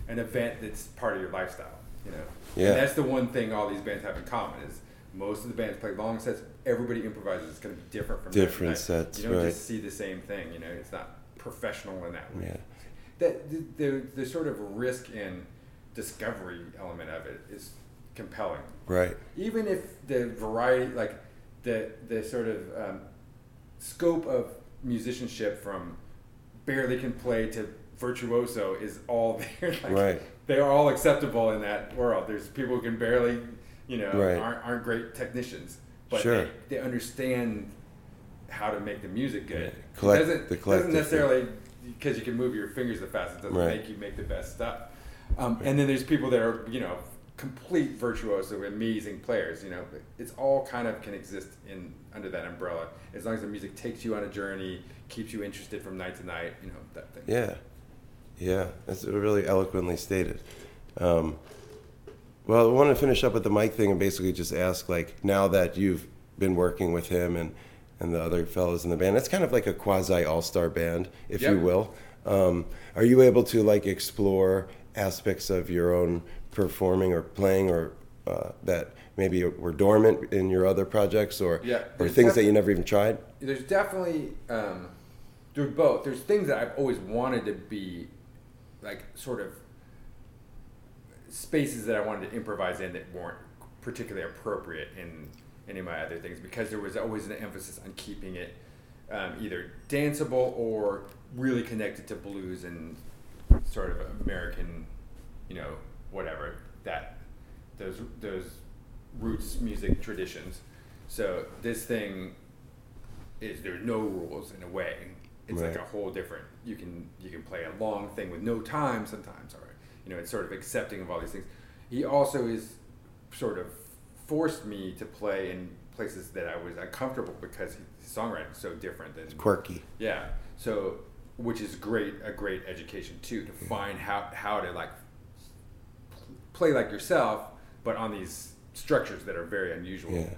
an event that's part of your lifestyle. You know. Yeah. And that's the one thing all these bands have in common is most of the bands play long sets. Everybody improvises. It's going to be different from Different sets, You don't right. just see the same thing. You know, it's not professional in that way. Yeah. That the, the the sort of risk and discovery element of it is compelling. Right. Even if the variety, like the the sort of um, scope of musicianship from barely can play to virtuoso is all there. like, Right. They are all acceptable in that world. There's people who can barely, you know, Right. aren't, aren't great technicians, but Sure. they, they understand how to make the music good. Yeah. Collect- it doesn't, the doesn't necessarily because you can move your fingers the fastest it doesn't Right. make you make the best stuff. Um, and then there's people that are you know complete virtuoso, amazing players. You know, it's all kind of can exist in under that umbrella as long as the music takes you on a journey, keeps you interested from night to night. You know that thing. Yeah. Yeah. That's really eloquently stated. Um, well, I want to finish up with the Mike thing and basically just ask, like, now that you've been working with him and and the other fellows in the band, it's kind of like a quasi all star band, if you will. Um, are you able to like explore aspects of your own performing or playing or uh, that maybe were dormant in your other projects or Yeah, or things that you never even tried? there's definitely um, there's both. There's things that I've always wanted to be like sort of spaces that I wanted to improvise in that weren't particularly appropriate in any of my other things because there was always an emphasis on keeping it um, either danceable or really connected to blues and sort of American, you know, whatever that those those roots music traditions. So this thing is there's no rules in a way. It's like a whole different. You can you can play a long thing with no time sometimes, or you know, it's sort of accepting of all these things. He also is sort of forced me to play in places that I was uncomfortable because his songwriting is so different than Quirky. yeah. So, which is great, a great education too, to find how how to like play like yourself, but on these structures that are very unusual. Yeah.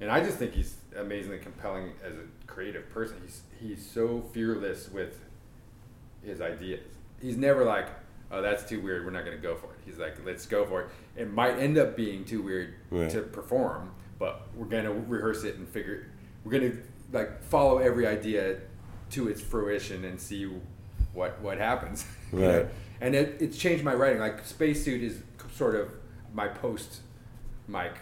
And I just think he's amazingly compelling as a creative person. He's he's so fearless with his ideas. He's never like, oh, that's too weird. We're not going to go for it. He's like, let's go for it. It might end up being too weird Right. to perform, but we're going to rehearse it and figure. We're going to like follow every idea to its fruition and see what what happens. Right. And it, it's changed my writing. Like Spacesuit is sort of my post Mike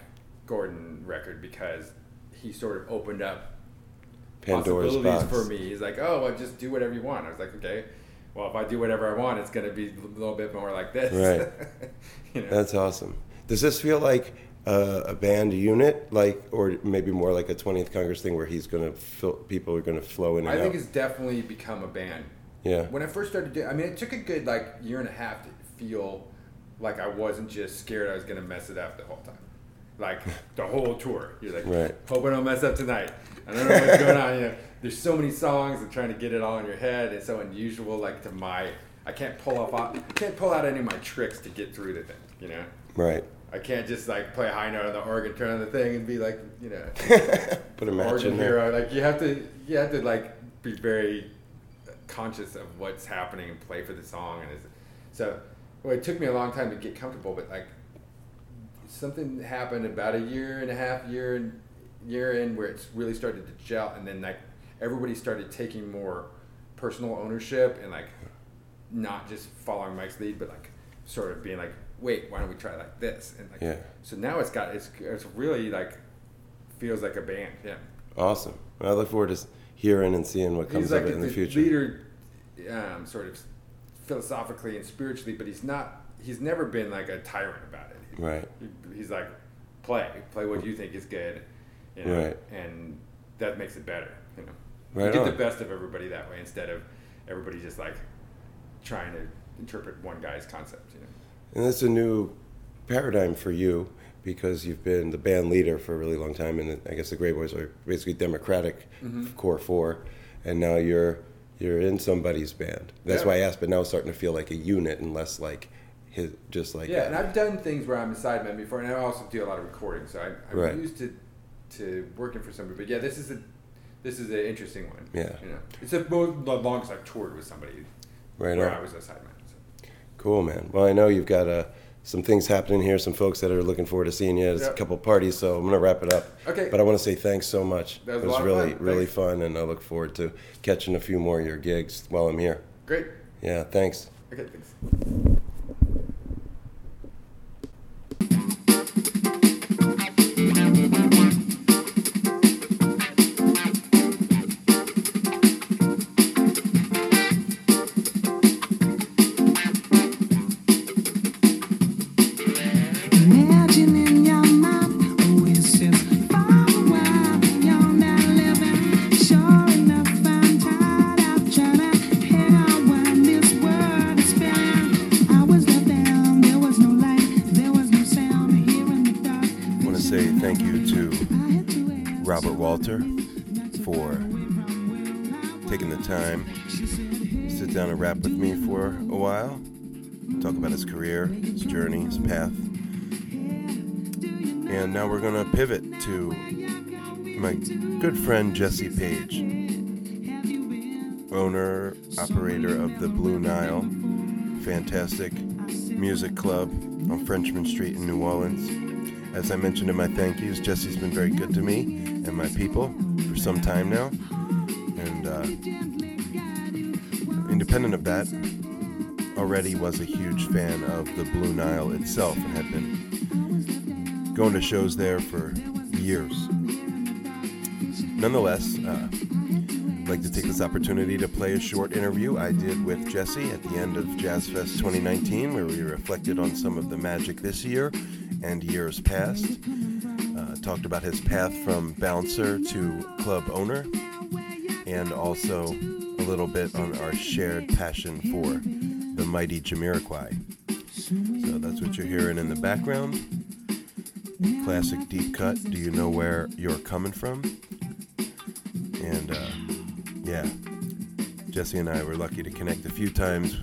Gordon record because he sort of opened up Pandora's possibilities box. for me. He's like, oh, well, just do whatever you want. I was like, okay, well, if I do whatever I want, it's going to be a little bit more like this. Right. you know? That's awesome. Does this feel like a, a band unit, like, or maybe more like a 20th Congress thing where he's going to fill, people are going to flow in and I think out? it's definitely become a band Yeah. When I first started doing, I mean, it took a good like year and a half to feel like I wasn't just scared I was gonna mess it up the whole time, like the whole tour. You're like, Right. hope I don't mess up tonight. I don't know what's going on. You know, there's so many songs and trying to get it all in your head. It's so unusual. Like to my, I can't pull off, I can't pull out any of my tricks to get through the thing. You know. Right. I can't just like play a high note on the organ, turn on the thing, and be like, you know, Put a match organ in there. hero. Like you have to, you have to like be very conscious of what's happening and play for the song. And it's, so, well, it took me a long time to get comfortable, but like something happened about a year and a half, year and year in, where it's really started to gel, and then like everybody started taking more personal ownership and like not just following Mike's lead, but like sort of being like, wait, why don't we try like this? And like, Yeah. so now it's got it's it's really like feels like a band. Yeah. Awesome. I look forward to hearing and seeing what comes like of it in the the future. leader, um, sort of philosophically and spiritually, but he's not. He's never been like a tyrant about it. Right. He- He's like, play, play what you think is good, you know, Right. and that makes it better. You know, Right you get on. the best of everybody that way instead of everybody just like trying to interpret one guy's concept. You know. And that's a new paradigm for you because you've been the band leader for a really long time, and I guess the Greyboys are basically Democratic Mm-hmm. core four, and now you're you're in somebody's band. That's Yeah. why I asked, but now it's starting to feel like a unit and less like his just like Yeah, a- and I've done things where I'm a sideman before, and I also do a lot of recording, so I, I'm Right. used to to working for somebody. But yeah, this is a this is an interesting one. Yeah. you know, it's the the longest I've toured with somebody right where on. I was a sideman. So. Cool, man. Well, I know you've got uh, some things happening here, some folks that are looking forward to seeing you. There's a Yep. couple parties, so I'm going to wrap it up. Okay. But I want to say thanks so much. That was it a was really, fun. really Thanks. fun, and I look forward to catching a few more of your gigs while I'm here. Great. Yeah, thanks. Okay, thanks. Good friend Jesse Paige, owner, operator of the Blue Nile, fantastic music club on Frenchmen Street in New Orleans. As I mentioned in my thank yous, Jesse's been very good to me and my people for some time now. And uh, independent of that, already was a huge fan of the Blue Nile itself and had been going to shows there for years. Nonetheless, uh, I'd like to take this opportunity to play a short interview I did with Jesse at the end of Jazz Fest 2019, where we reflected on some of the magic this year and years past. Uh, talked about his path from bouncer to club owner, and also a little bit on our shared passion for the mighty Jamiroquai. So that's what you're hearing in the background. Classic deep cut. Do you know where you're coming from? And uh, yeah, Jesse and I were lucky to connect a few times.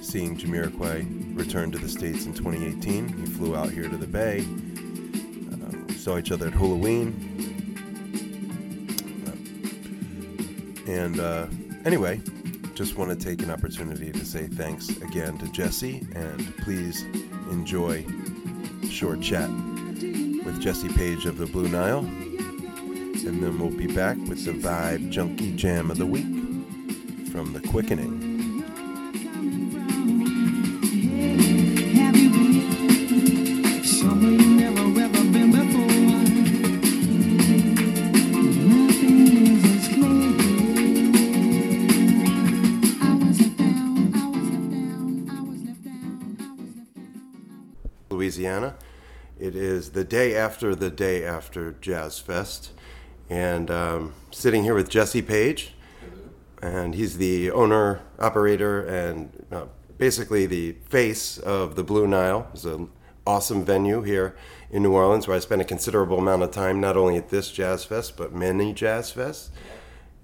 Seeing Jamiroquai return to the States in 2018, he flew out here to the Bay. Uh, we saw each other at Halloween. And uh, anyway, just want to take an opportunity to say thanks again to Jesse and please enjoy short chat with Jesse Paige of the Blue Nile. And then we'll be back with the Vibe Junkie Jam of the Week from The Quickening. Louisiana. It is the day after the day after Jazz Fest. And um, sitting here with Jesse Paige. and he's the owner, operator, and uh, basically the face of the Blue Nile. It's an awesome venue here in New Orleans where I spent a considerable amount of time, not only at this jazz fest, but many jazz fests.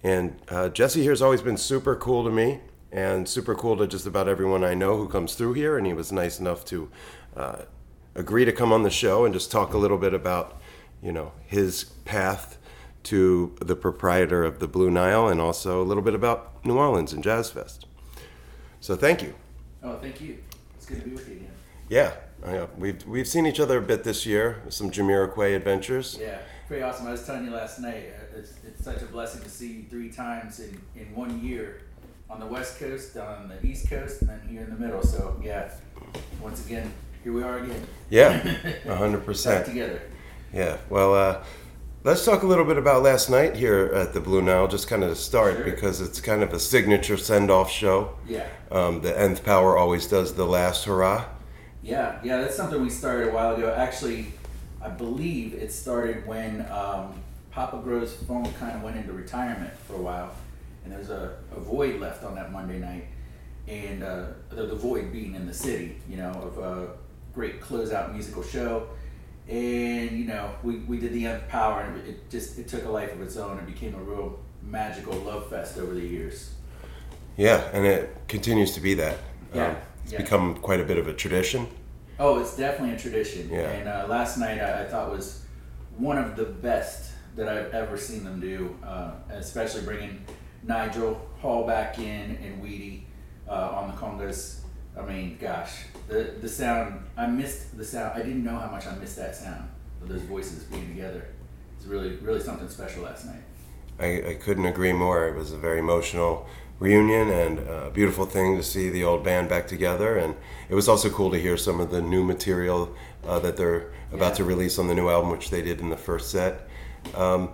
And uh, Jesse here has always been super cool to me and super cool to just about everyone I know who comes through here. And he was nice enough to uh, agree to come on the show and just talk a little bit about, you know, his path to the proprietor of the Blue Nile and also a little bit about New Orleans and Jazz Fest. So thank you. Oh, thank you. It's good to be with you again. Yeah, I, uh, we've we've seen each other a bit this year. Some Jamiroquai adventures. Yeah, pretty awesome. I was telling you last night, uh, it's, it's such a blessing to see you three times in, in one year on the West Coast, on the East Coast, and then here in the middle. So, yeah, once again, here we are again. Yeah, a hundred Back percent. together. Yeah. Well, uh, let's talk a little bit about last night here at the Blue Nile, just kind of to start, Sure. because it's kind of a signature send-off show. Yeah. Um, the Nth Power always does the last hurrah. Yeah, yeah, that's something we started a while ago. Actually, I believe it started when um, Papa Grows Funk kind of went into retirement for a while, and there's a, a void left on that Monday night, and uh, the, the void being in the city, you know, of a great closeout musical show. And you know, we, we did the Nth Power, and it just it took a life of its own and became a real magical love fest over the years. Yeah, and it continues to be that. Yeah, Um, it's yeah. become quite a bit of a tradition. Oh, it's definitely a tradition. Yeah. And uh, last night I, I thought was one of the best that I've ever seen them do, uh, especially bringing Nigel Hall back in and Weedie uh, on the congas. I mean, gosh, the the sound. I missed the sound. I didn't know how much I missed that sound of those voices being together. It's really, really something special last night. I, I couldn't agree more. It was a very emotional reunion and a beautiful thing to see the old band back together. And it was also cool to hear some of the new material uh, that they're about Yeah. to release on the new album, which they did in the first set. Um,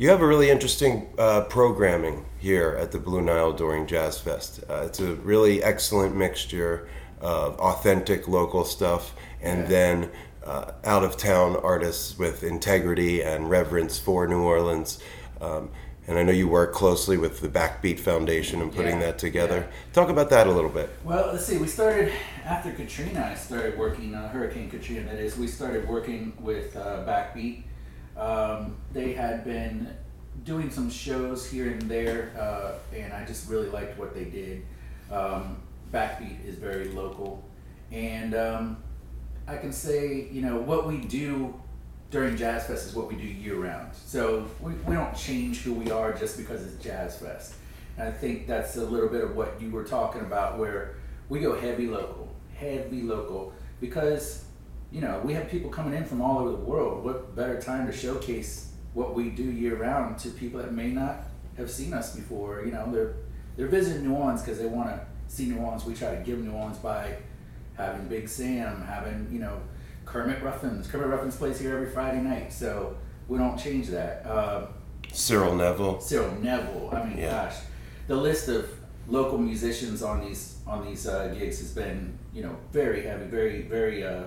you have a really interesting uh, programming here at the Blue Nile during Jazz Fest. Uh, it's a really excellent mixture of authentic local stuff and Yeah. then uh, out of town artists with integrity and reverence for New Orleans. Um, and I know you work closely with the Backbeat Foundation and putting Yeah, that together. yeah. Talk about that a little bit. Well, let's see. We started after Katrina. I started working uh, Hurricane Katrina. That is, we started working with uh, Backbeat. Um, they had been doing some shows here and there, uh, and I just really liked what they did. Um, Backbeat is very local, and um, I can say, you know, what we do during Jazz Fest is what we do year round. So we, we don't change who we are just because it's Jazz Fest. And I think that's a little bit of what you were talking about, where we go heavy local, heavy local, because you know we have people coming in from all over the world. What better time to showcase what we do year round to people that may not have seen us before? You know, they're they're visiting New Orleans because they want to see New Orleans. We try to give New Orleans by having Big Sam, having you know Kermit Ruffins. Kermit Ruffins plays here every Friday night, so we don't change that. Uh, Cyril Neville. Cyril Neville. I mean, Yeah. gosh, the list of local musicians on these on these uh, gigs has been you know very heavy, very very uh,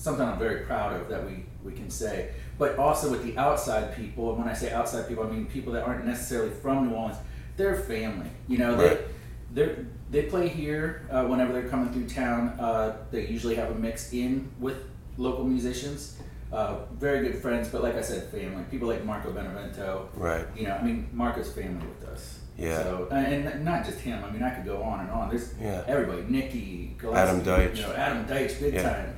something I'm very proud of that we we can say. But also with the outside people, and when I say outside people, I mean people that aren't necessarily from New Orleans. They're family. You know, Right. they they they play here uh, whenever they're coming through town. Uh, they usually have a mix in with local musicians. Uh, very good friends, but like I said, family. People like Marco Benevento, Right. you know, I mean, Marco's family with us. Yeah. So, and and not just him. I mean, I could go on and on. There's Yeah. everybody. Nikki, Glaspie, Adam Deitch. You know, Adam Deitch, big Yeah. time.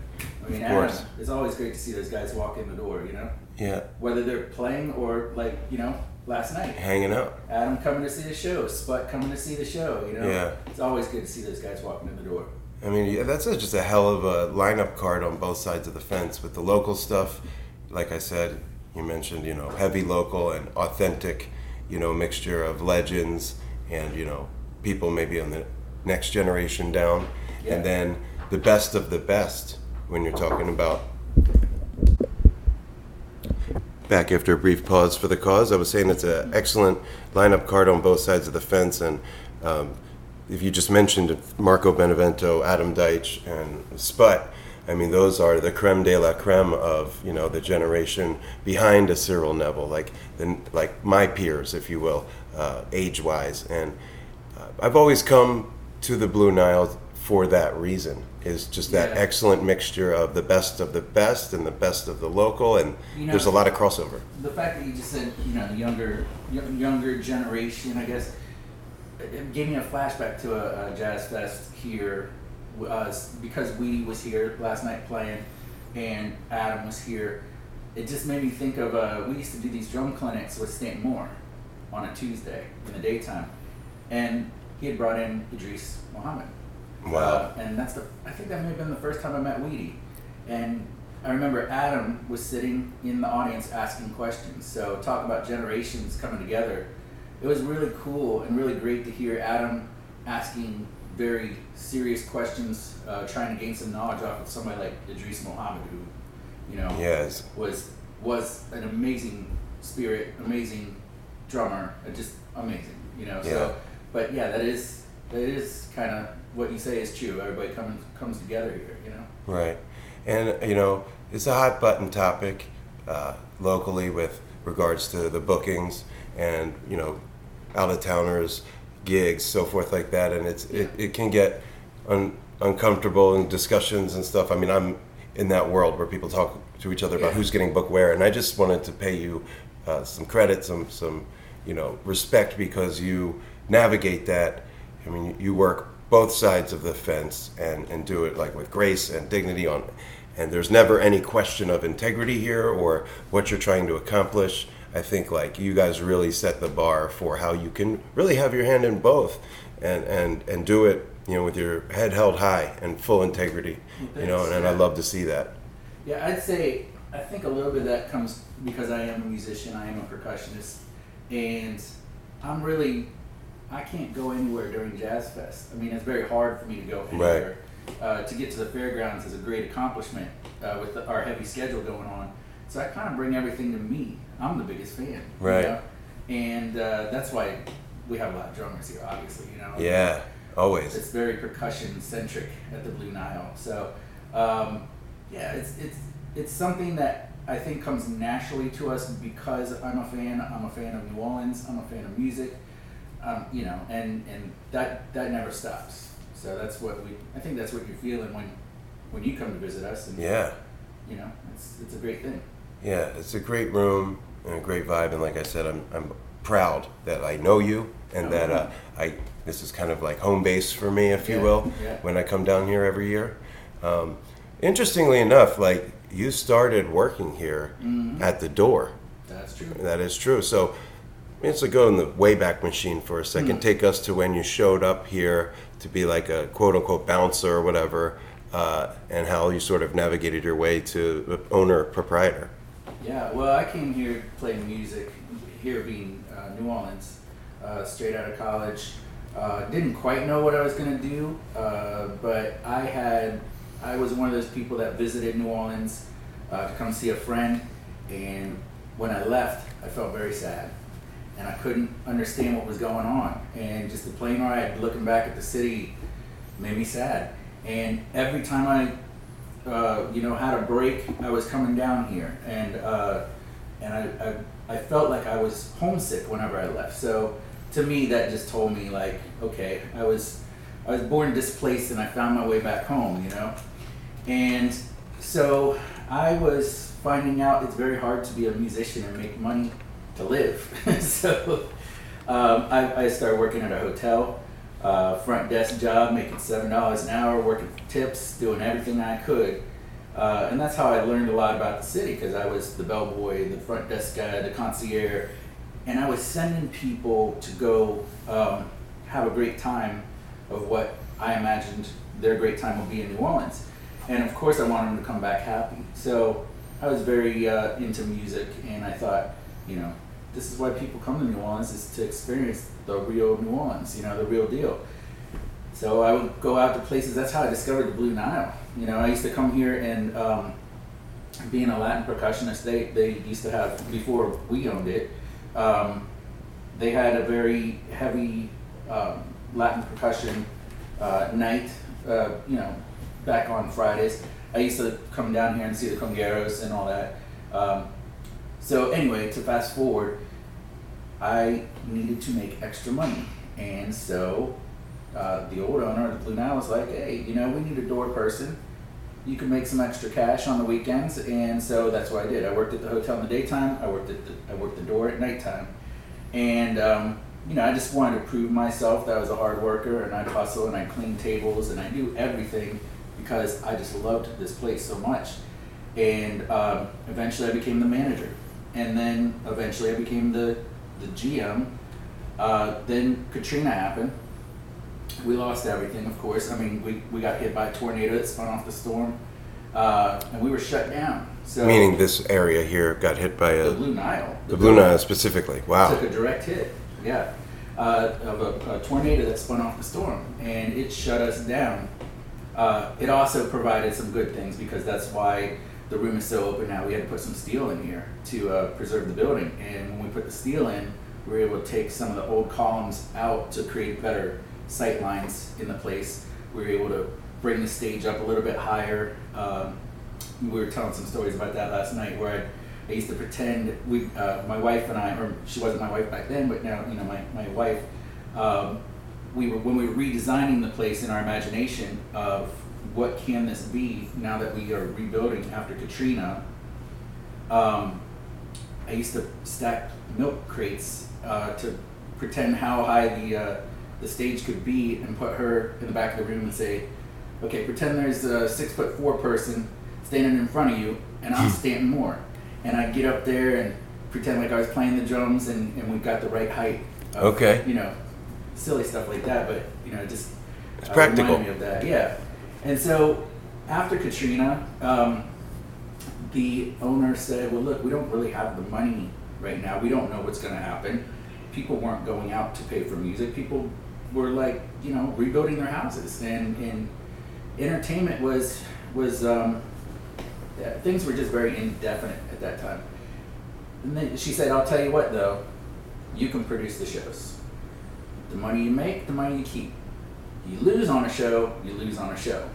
I mean, Of Adam. It's always great to see those guys walk in the door. You know, Yeah. whether they're playing or like you know, last night. Hanging out. Adam coming to see the show, Sput coming to see the show. You know, Yeah. it's always good to see those guys walking in the door. I mean, yeah, that's a, just a hell of a lineup card on both sides of the fence with the local stuff. Like I said, you mentioned, you know, heavy local and authentic, you know, mixture of legends and, you know, people maybe on the next generation down. Yeah. And then the best of the best when you're talking about. Back after a brief pause for the cause, I was saying it's an excellent lineup card on both sides of the fence, and um, if you just mentioned Marco Benevento, Adam Deitch, and Sput, I mean, those are the creme de la creme of you know the generation behind a Cyril Neville, like the like my peers, if you will, uh, age-wise. And uh, I've always come to the Blue Nile for that reason. Is just that Yeah. excellent mixture of the best of the best and the best of the local, and You know- there's a lot of crossover. the fact that you just said you know the younger younger generation i guess it- gave me a flashback to a, a jazz fest here uh, because Weedie was here last night playing and adam was here it just made me think of uh, we used to do these drum clinics with stanton moore on a tuesday in the daytime and he had brought in idris muhammad Wow. uh, and that's the I think that may have been the first time I met Weedie. And I remember Adam was sitting in the audience asking questions. So talk about generations coming together. It was really cool and really great to hear Adam asking very serious questions, uh, trying to gain some knowledge off of somebody like Idris Muhammad, who, you know, Yes. was was an amazing spirit, amazing drummer, uh, just amazing, you know. Yeah. So, but yeah, that is that is kind of what you say is true. Everybody comes comes together here, you know. Right. And, you know, it's a hot button topic uh, locally with regards to the bookings and, you know, out of towners, gigs, so forth like that. And it's it, it can get un, uncomfortable in discussions and stuff. I mean, I'm in that world where people talk to each other about who's getting booked where. And I just wanted to pay you uh, some credit, some, some, you know, respect because you navigate that. I mean, you work both sides of the fence and, and do it like with grace and dignity on and there's never any question of integrity here or what you're trying to accomplish. I think like you guys really set the bar for how you can really have your hand in both and and and do it you know with your head held high and full integrity you know and, and i love to see that. Yeah, I'd say I think a little bit of that comes because I am a musician, I am a percussionist, and I'm really I can't go anywhere during Jazz Fest. I mean, it's very hard for me to go anywhere. Uh, to get to the fairgrounds is a great accomplishment uh, with the, our heavy schedule going on. So I kind of bring everything to me. I'm the biggest fan, you Right. know? And uh, that's why we have a lot of drummers here, obviously. You know, yeah always it's very percussion centric at the Blue Nile. So, um, yeah, it's it's it's something that I think comes naturally to us because I'm a fan. I'm a fan of New Orleans. I'm a fan of music. Um, you know, and and that that never stops. So that's what we. I think that's what you're feeling when when you come to visit us. And yeah you know, it's it's a great thing. Yeah, it's a great room and a great vibe, and like I said, I'm I'm proud that I know you and that uh, I this is kind of like home base for me, if you will, yeah. when I come down here every year. Um, interestingly enough, like you started working here Mm-hmm. at the door. That's true. That is true. So let's go in the wayback machine for a second. Take us to when you showed up here to be like a quote unquote bouncer or whatever, uh, and how you sort of navigated your way to owner proprietor. Yeah, well, I came here to play music, here being uh, New Orleans, uh, straight out of college. Uh, didn't quite know what I was gonna do, uh, but I had, I was one of those people that visited New Orleans uh, to come see a friend, and when I left, I felt very sad, and I couldn't understand what was going on, and just the plane ride, looking back at the city, made me sad. And every time I uh, you know, had a break. I was coming down here, and uh, and I, I I felt like I was homesick whenever I left. So to me, that just told me like, okay, I was I was born displaced, and I found my way back home. You know, and so I was finding out it's very hard to be a musician and make money to live. so um, I, I started working at a hotel uh, front desk job, making seven dollars an hour, working tips, doing everything I could, uh, and that's how I learned a lot about the city because I was the bellboy, the front desk guy, the concierge, and I was sending people to go um, have a great time of what I imagined their great time would be in New Orleans, and of course I wanted them to come back happy. So I was very uh, into music, and I thought, you know, this is why people come to New Orleans is to experience the real New Orleans, you know, the real deal. So I would go out to places. That's how I discovered the Blue Nile. You know, I used to come here and um, being a Latin percussionist, they they used to have before we owned it. Um, they had a very heavy um, Latin percussion uh, night. Uh, you know, back on Fridays. I used to come down here and see the congueros and all that. So anyway, to fast forward, I needed to make extra money, and so uh, the old owner of the Blue Nile was like, "Hey, you know, we need a door person. You can make some extra cash on the weekends," and so that's what I did. I worked at the hotel in the daytime. I worked at the, I worked the door at nighttime, and um, you know, I just wanted to prove myself that I was a hard worker, and I'd hustle and I'd clean tables and I do everything because I just loved this place so much. And um, eventually, I became the manager, and then eventually, I became the the GM. Uh, then Katrina happened. We lost everything, of course. I mean, we, we got hit by a tornado that spun off the storm, uh, and we were shut down. So Meaning this area here got hit by the a Blue Nile. the Blue Nile specifically. Wow. Took a direct hit, yeah, uh, of a, a tornado that spun off the storm, and it shut us down. Uh, it also provided some good things because that's why the room is so open now. We had to put some steel in here to uh, preserve the building, and when we put the steel in, we were able to take some of the old columns out to create better sight lines in the place. We were able to bring the stage up a little bit higher. Um, we were telling some stories about that last night where I, I used to pretend we, uh, my wife and I, or she wasn't my wife back then, but now you know my my wife. Um, we were when we were redesigning the place in our imagination of what can this be now that we are rebuilding after Katrina. Um, I used to stack milk crates uh, to pretend how high the uh, the stage could be, and put her in the back of the room and say, "Okay, pretend there's a six foot four person standing in front of you, and I'm standing more." And I'd get up there and pretend like I was playing the drums, and, and we got the right height. Of, Okay. You know, silly stuff like that, but you know, just It's uh, practical. me of that. Yeah. And so after Katrina, um, the owner said, "Well, look, we don't really have the money right now. We don't know what's going to happen. People weren't going out to pay for music. People were like, you know, rebuilding their houses, and and entertainment was was um, yeah, things were just very indefinite at that time." And then she said, "I'll tell you what, though, you can produce the shows. The money you make, the money you keep. You lose on a show, you lose on a show,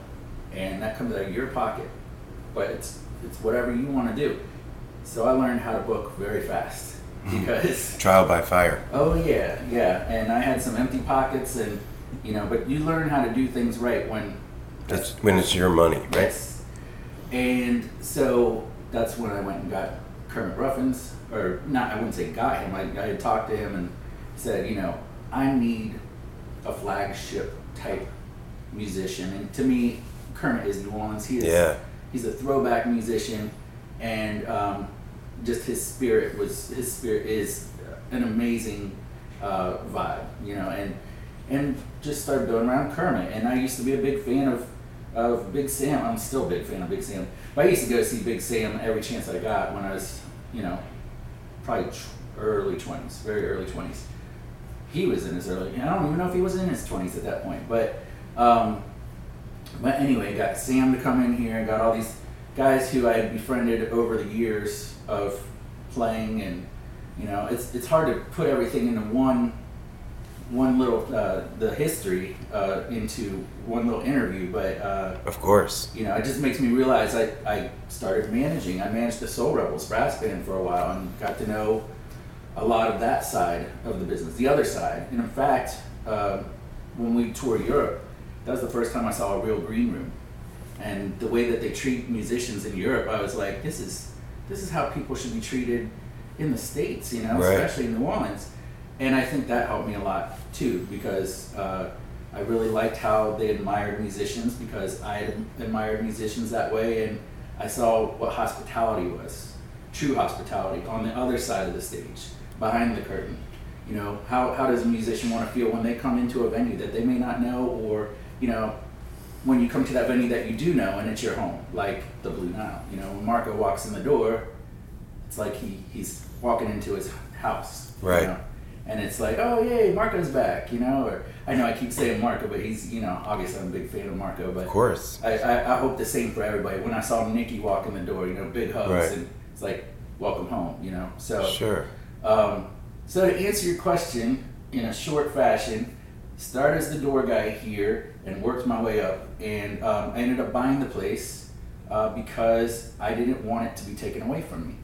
and that comes out of your pocket. But it's it's whatever you want to do. So I learned how to book very fast hmm. because Trial by fire. oh yeah, yeah, and I had some empty pockets, and you know, but you learn how to do things right when That's when it's your money, right? Yes. And so that's when I went and got Kermit Ruffins, or not, I wouldn't say got him. I, I had talked to him and said, you know, I need a flagship type musician. And to me, Kermit is New Orleans. He is, Yeah. he's a throwback musician, and um, just his spirit was his spirit is an amazing uh, vibe, you know, and and just started going around Kermit. And I used to be a big fan of of Big Sam. I'm still a big fan of Big Sam. But I used to go see Big Sam every chance I got when I was, you know, probably early 20s, very early 20s. He was in his early. I don't even know if he was in his 20s at that point, but. Um, but anyway, got Sam to come in here. And got all these guys who I had befriended over the years of playing, and you know, it's it's hard to put everything into one one little uh, the history uh, into one little interview. But uh, Of course. you know, it just makes me realize I, I started managing. I managed the Soul Rebels brass band for a while and got to know a lot of that side of the business, the other side. And in fact, uh, when we toured Europe, that was the first time I saw a real green room. And the way that they treat musicians in Europe, I was like, this is this is how people should be treated in the states, you know, Right. especially in New Orleans. And I think that helped me a lot too because uh, I really liked how they admired musicians because I admired musicians that way, and I saw what hospitality was, true hospitality on the other side of the stage, behind the curtain. You know, how, how does a musician want to feel when they come into a venue that they may not know, or you know, when you come to that venue that you do know and it's your home, like the Blue Nile. You know, when Marco walks in the door, it's like he, he's walking into his house. you Right. know? And it's like, oh yay, Marco's back, you know. Or I know I keep saying Marco, but he's, you know, obviously I'm a big fan of Marco, but Of course. I, I, I hope the same for everybody. When I saw Nikki walk in the door, you know, big hugs, Right. and it's like, welcome home, you know. So Sure. Um, so to answer your question in a short fashion, started as the door guy here and worked my way up, and um, I ended up buying the place uh, because I didn't want it to be taken away from me.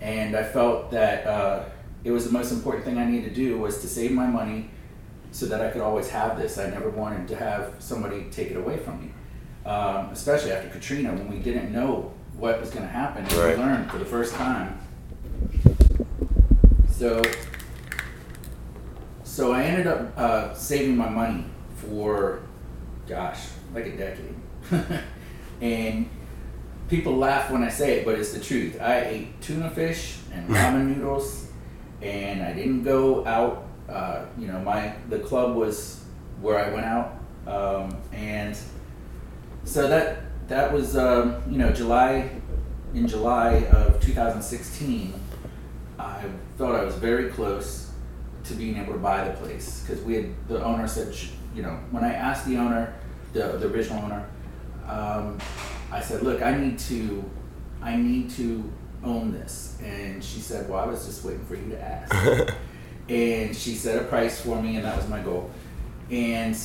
And I felt that uh, it was the most important thing I needed to do was to save my money so that I could always have this. I never wanted to have somebody take it away from me, um, especially after Katrina when we didn't know what was going to happen. And Right. we learned for the first time. So, so I ended up uh, saving my money for, gosh, like a decade. and people laugh when I say it, but it's the truth. I ate tuna fish and ramen noodles, and I didn't go out. Uh, you know, my the club was where I went out, um, and so that that was um, you know July in July of 2016. I felt I was very close to being able to buy the place because we had the owner said you know when I asked the owner the the original owner um, I said look I need to I need to own this. And she said well I was just waiting for you to ask. And she set a price for me and that was my goal. And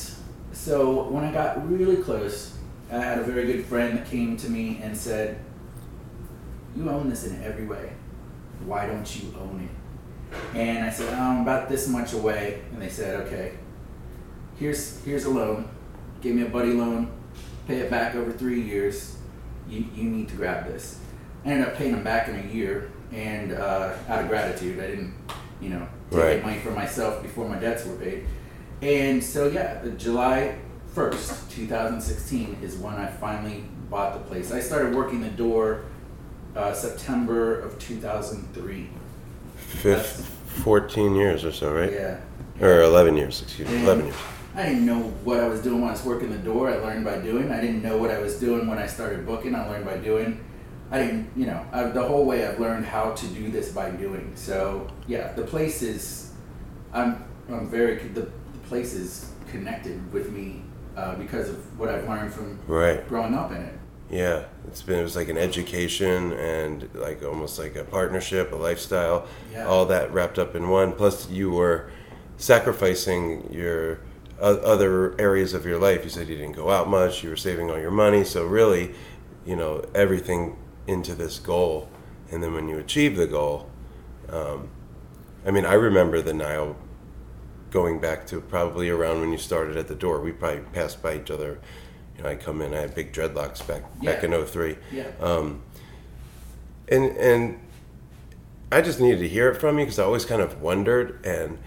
so when I got really close I had a very good friend that came to me and said you own this in every way why don't you own it and I said, oh, I'm about this much away. And they said, okay, here's here's a loan. Give me a buddy loan. Pay it back over three years. You, you need to grab this. I ended up paying them back in a year, and uh, out of gratitude, I didn't, you know, take Right. money for myself before my debts were paid. And so yeah, the July 1st, 2016 is when I finally bought the place. I started working the door uh, September of 2003. Fifth, 14 years or so, right? Yeah. Or 11 years, excuse me. 11 years. I didn't know what I was doing when I was working the door. I learned by doing. I didn't know what I was doing when I started booking. I learned by doing. I didn't, you know, I, the whole way I've learned how to do this by doing. So yeah, the place is, I'm, I'm very, the, the place is connected with me uh, because of what I've learned from Right. growing up in it. Yeah, it's been it was like an education and like almost like a partnership, a lifestyle, Yeah. all that wrapped up in one. Plus, you were sacrificing your other areas of your life. You said you didn't go out much. You were saving all your money. So really, you know, everything into this goal. And then when you achieve the goal, um, I mean, I remember the Nile going back to probably around when you started at the door. We probably passed by each other. You know, I come in, I had big dreadlocks back back in 03. Yeah. Um, and and I just needed to hear it from you because I always kind of wondered, and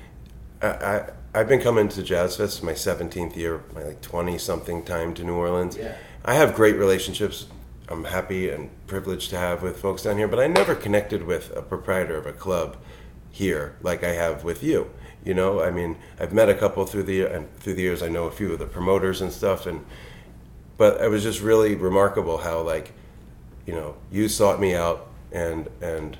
I, I I've been coming to Jazz Fest my 17th year, my like 20 something time to New Orleans. Yeah. I have great relationships. I'm happy and privileged to have with folks down here, but I never connected with a proprietor of a club here like I have with you. You know, I mean, I've met a couple through the and through the years. I know a few of the promoters and stuff, and but it was just really remarkable how like you know you sought me out and and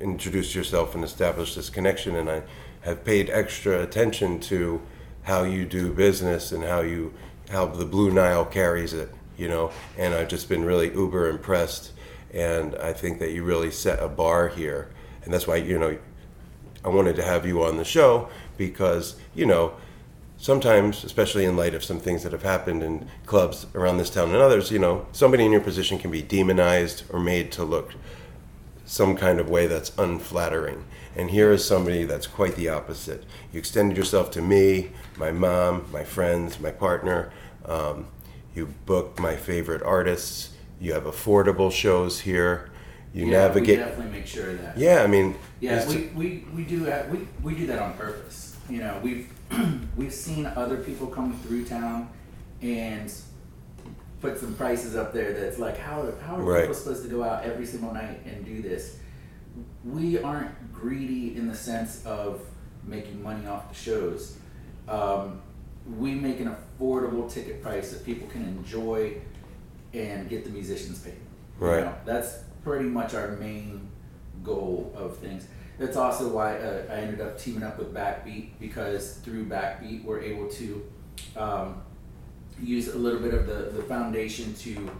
introduced yourself and established this connection and i have paid extra attention to how you do business and how you how the blue nile carries it you know and i've just been really uber impressed and i think that you really set a bar here and that's why you know I wanted to have you on the show because, you know, sometimes, especially in light of some things that have happened in clubs around this town and others, you know, somebody in your position can be demonized or made to look some kind of way that's unflattering. And here is somebody that's quite the opposite. You extended yourself to me, my mom, my friends, my partner. Um, you booked my favorite artists. You have affordable shows here. You yeah, navigate. We definitely make sure of that. Yeah, I mean, Yeah, we, we, we do that. We, we do that on purpose. You know, we've we've seen other people come through town and put some prices up there that's like how how are Right. people supposed to go out every single night and do this? We aren't greedy in the sense of making money off the shows. Um, we make an affordable ticket price that people can enjoy and get the musicians paid. You Right. know, that's pretty much our main goal of things. That's also why uh, I ended up teaming up with Backbeat because through Backbeat we're able to um, use a little bit of the, the foundation to,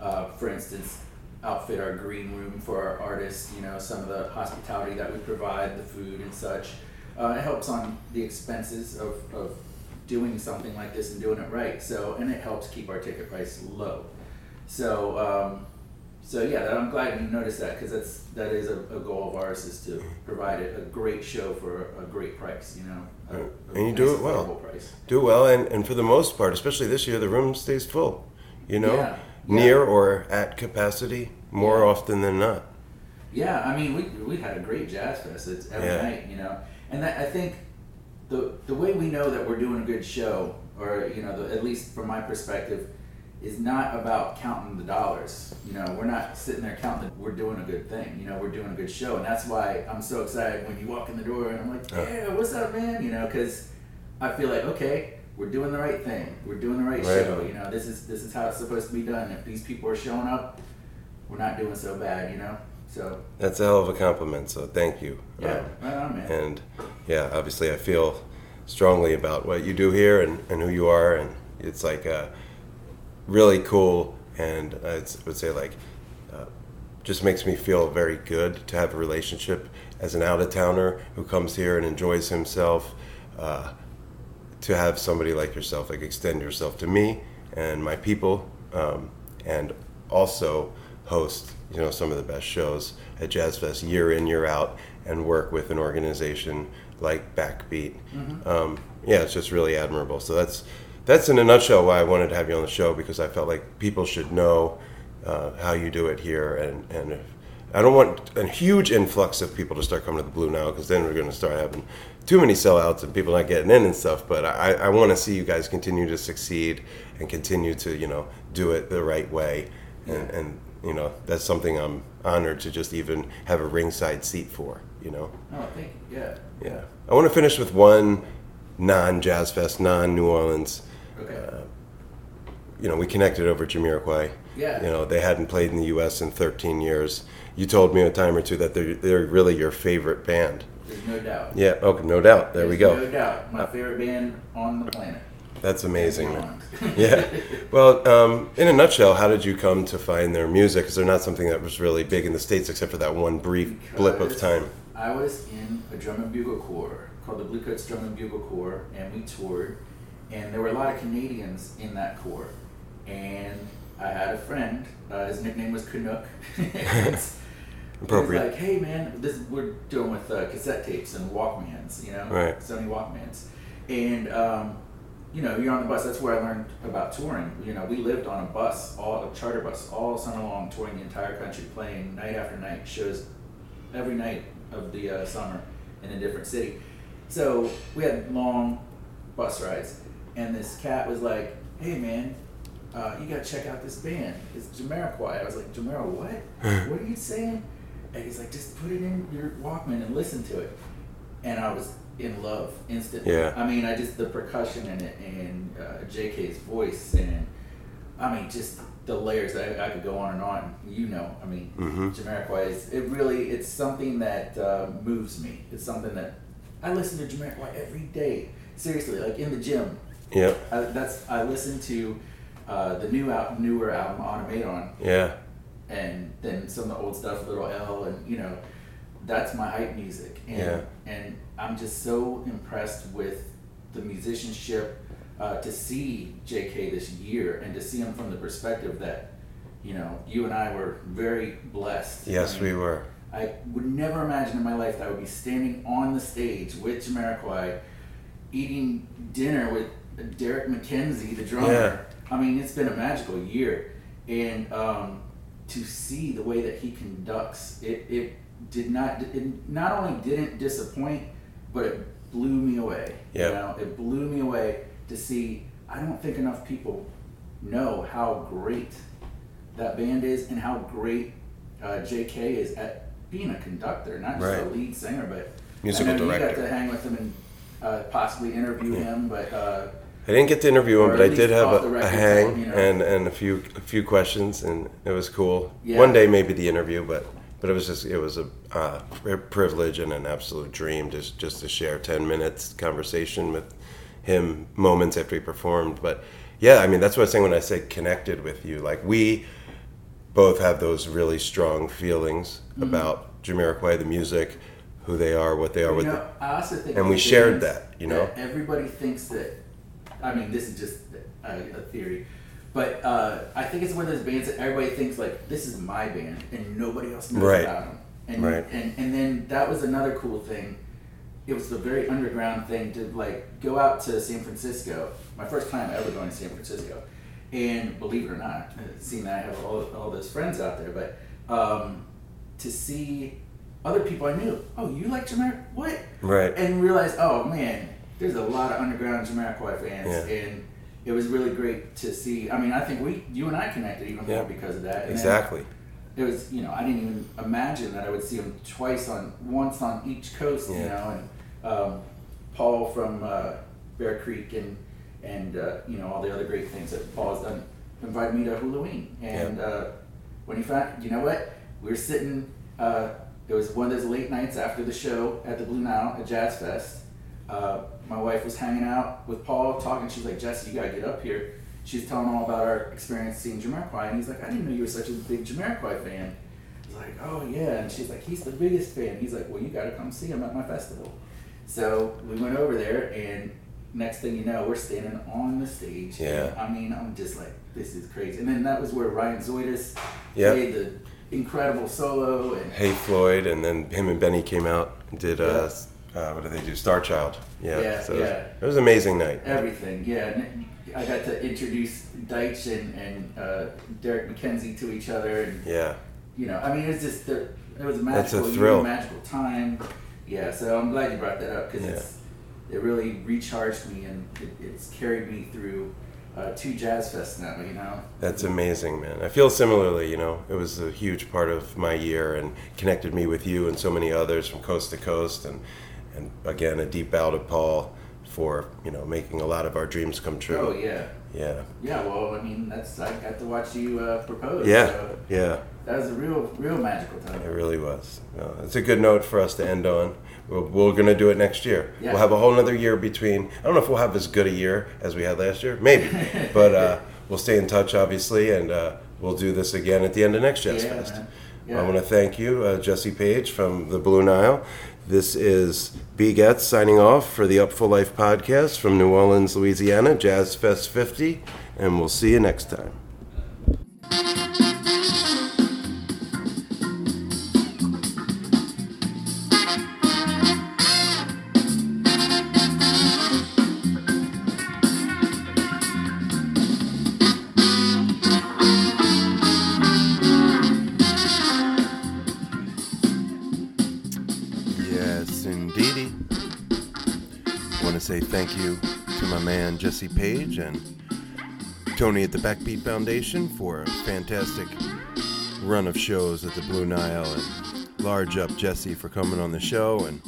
uh, for instance, outfit our green room for our artists. You know, some of the hospitality that we provide, the food and such. Uh, it helps on the expenses of, of doing something like this and doing it right. So, and it helps keep our ticket price low. So, um, so yeah, that, I'm glad you noticed that because that's that is a, a goal of ours is to provide a, a great show for a great price. You know, a, And you do it well. Price. Do well, and, and for the most part, especially this year, the room stays full. You know, Yeah, yeah. near or at capacity more Yeah. often than not. Yeah, I mean, we we had a great jazz fest. It's every Yeah. night, you know, and that, I think the the way we know that we're doing a good show, or you know, the, at least from my perspective, is not about counting the dollars. You know, we're not sitting there counting. The, we're doing a good thing. You know, we're doing a good show, and that's why I'm so excited when you walk in the door and I'm like, Yeah. what's up, man? You know, because I feel like okay. We're doing the right thing. We're doing the right, Right show. on. You know, this is this is how it's supposed to be done. If these people are showing up, we're not doing so bad. You know, so That's a hell of a compliment, so thank you. yeah, Um, right on, man. and yeah, obviously, I feel strongly about what you do here and, and who you are, and it's like uh, really cool. And I would say like uh, just makes me feel very good to have a relationship as an out of towner who comes here and enjoys himself. Uh, to have somebody like yourself like extend yourself to me and my people um, and also host you know some of the best shows at jazz fest year in year out and work with an organization like backbeat um, yeah it's just really admirable so that's that's in a nutshell why i wanted to have you on the show because i felt like people should know uh, how you do it here and and if, I don't want a huge influx of people to start coming to the Blue now because then we're going to start having too many sellouts and people not getting in and stuff. But I, I want to see you guys continue to succeed and continue to you know do it the right way, and, and you know that's something I'm honored to just even have a ringside seat for. You know, Oh, thank you. Yeah. yeah. I want to finish with one non-Jazz Fest, non-New Orleans. Okay. You know, we connected over Jamiroquai. Yeah. You know, they hadn't played in the U.S. in 13 years. You told me a time or two that they're they're really your favorite band. There's no doubt. Yeah. Okay. No doubt. There we go. No doubt. My favorite band on the planet. That's amazing. Yeah. Well, um, in a nutshell, how did you come to find their music? Because they're not something that was really big in the states, except for that one brief blip of time. I was in a drum and bugle corps called the Bluecoats Drum and Bugle Corps, and we toured, and there were a lot of Canadians in that corps, and I had a friend. Uh, his nickname was Canuck. Appropriate. He was like, hey man, this we're doing with uh, cassette tapes and Walkmans, you know, Right. Sony Walkmans, and um, you know, you're on the bus. That's where I learned about touring. You know, we lived on a bus, all a charter bus, all summer long, touring the entire country, playing night after night shows every night of the uh, summer in a different city. So we had long bus rides, and this cat was like, "Hey man, uh, you gotta check out this band. It's Jamiroquai." I was like, "Jamiro, what? what are you saying?" And he's like, "Just put it in your Walkman and listen to it." And I was in love instantly. Yeah. I mean, I just the percussion in it and uh, J.K.'s voice and I mean, just the layers. I, I could go on and on. You know, I mean, Mhm. Jamiroquai is it really? It's something that uh, moves me. It's something that I listen to Jamiroquai every day. Seriously, like in the gym. Yep. I, that's I listen to uh, the new out newer album Automaton, Yeah. and then some of the old stuff, Little L, and you know, that's my hype music. And, Yeah. And I'm just so impressed with the musicianship uh, to see J.K. this year and to see him from the perspective that, you know, you and I were very blessed. Yes, I mean, we were. I would never imagine in my life that I would be standing on the stage with Jamiroquai, eating dinner with Derrick McKenzie, the drummer. Yeah. I mean, it's been a magical year, and um, to see the way that he conducts, it, it did not. It not only didn't disappoint, but it blew me away. Yeah. You know, it blew me away to see. I don't think enough people know how great that band is and how great uh, J.K. is at being a conductor, not just a lead singer, but Musical I know director. You got to hang with him and uh, possibly interview him, but uh, I didn't get to interview him, but I did have a, a hang you know. and, and a few a few questions, and it was cool. Yeah. One day maybe the interview, but but it was just it was a uh, privilege and an absolute dream just just to share ten minutes conversation with him moments after he performed. But yeah, I mean that's what I was saying when I say connected with you. Like we both have those really strong feelings Mm-hmm. about Jamiroquai, the music, who they are, what they are. you With know, think and we shared that, you know? everybody thinks that. I mean, this is just a, a theory, But uh, I think it's one of those bands that everybody thinks like this is my band, and nobody else knows Right. about them. And, Right. and and then that was another cool thing. It was a very underground thing to like go out to San Francisco. My first time ever going to San Francisco, and believe it or not, seeing that I have all, all those friends out there, but um, to see other people I knew. Oh, you like Jamaica? What? Right. And realize, oh man, there's a lot of underground Jamiroquai fans, Yeah. and it was really great to see. I mean, I think we, you and I connected even more Yeah. because of that. And Exactly. It was, you know, I didn't even imagine that I would see them twice on, once on each coast, you know, and um, Paul from uh, Bear Creek and and uh, you know all the other great things that Paul has done invited me to Hulaween, and Yeah. uh, when he found, you know what, we were sitting. Uh, it was one of those late nights after the show at the Blue Nile at Jazz Fest. Uh, my wife was hanging out with Paul, talking. She's like, "Jesse, you gotta get up here." She's telling him all about our experience seeing Jamiroquai, and he's like, "I didn't know you were such a big Jamiroquai fan." I was like, "Oh yeah," and she's like, "He's the biggest fan." He's like, "Well, you gotta come see him at my festival." So we went over there, and next thing you know, we're standing on the stage. Yeah. I mean, I'm just like, this is crazy. And then that was where Ryan Zoidis Yeah. played the incredible solo, and Hey Floyd, and then him and Benny came out and did uh, uh what did they do? Star Child. Yeah. Yeah, so it was- yeah. It was an amazing night. everything. Yeah, I got to introduce Deitch and, and uh, Derrick McKenzie to each other, and Yeah. you know, I mean, it was just the, it was a That's a magical, thrill. magical time. Yeah, so I'm glad you brought that up because it's it really recharged me and it, it's carried me through uh, two jazz fests now. You know. That's amazing, man. I feel similarly, you know. It was a huge part of my year and connected me with you and so many others from coast to coast and and again a deep bow to Paul for, you know, making a lot of our dreams come true. Oh yeah, Yeah. yeah. Well, I mean, that's I got to watch you uh, propose. Yeah. so Yeah. that was a real, real magical time. It really was. It's a good note for us to end on. We're, we're going to do it next year. Yeah. We'll have a whole nother year between. I don't know if we'll have as good a year as we had last year. Maybe. but uh, we'll stay in touch, obviously, and uh, we'll do this again at the end of next Jazz Yeah, Fest. man. I want to thank you, uh, Jesse Paige from the Blue Nile. This is B. Getz signing off for the Upful Life podcast from New Orleans, Louisiana, Jazz Fest 50, and we'll see you next time. Thank you to my man Jesse Paige and Tony at the Backbeat Foundation for a fantastic run of shows at the Blue Nile and large up Jesse for coming on the show and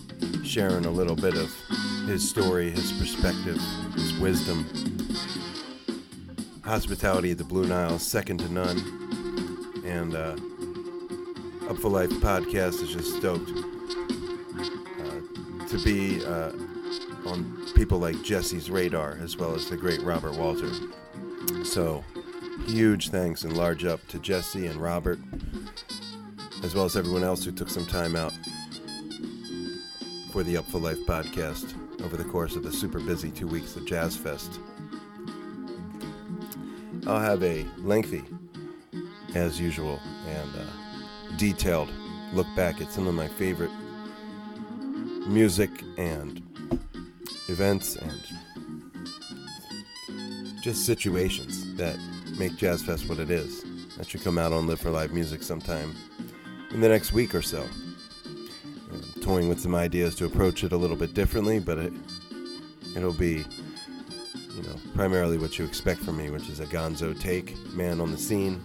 sharing a little bit of his story, his perspective, his wisdom. Hospitality at the Blue Nile, is second to none. And uh, Upful Life podcast is just stoked uh, to be uh, on people like Jesse's radar as well as the great Robert Walter. So, huge thanks and large up to Jesse and Robert, as well as everyone else who took some time out for the Upful Life podcast over the course of the super busy two weeks of Jazz Fest. I'll have a lengthy, as usual, and uh, detailed look back at some of my favorite music and events and just situations that make Jazz Fest what it is. That should come out on Live for Live Music sometime in the next week or so. I'm toying with some ideas to approach it a little bit differently, but it it'll be you know primarily what you expect from me, which is a Gonzo take, man on the scene,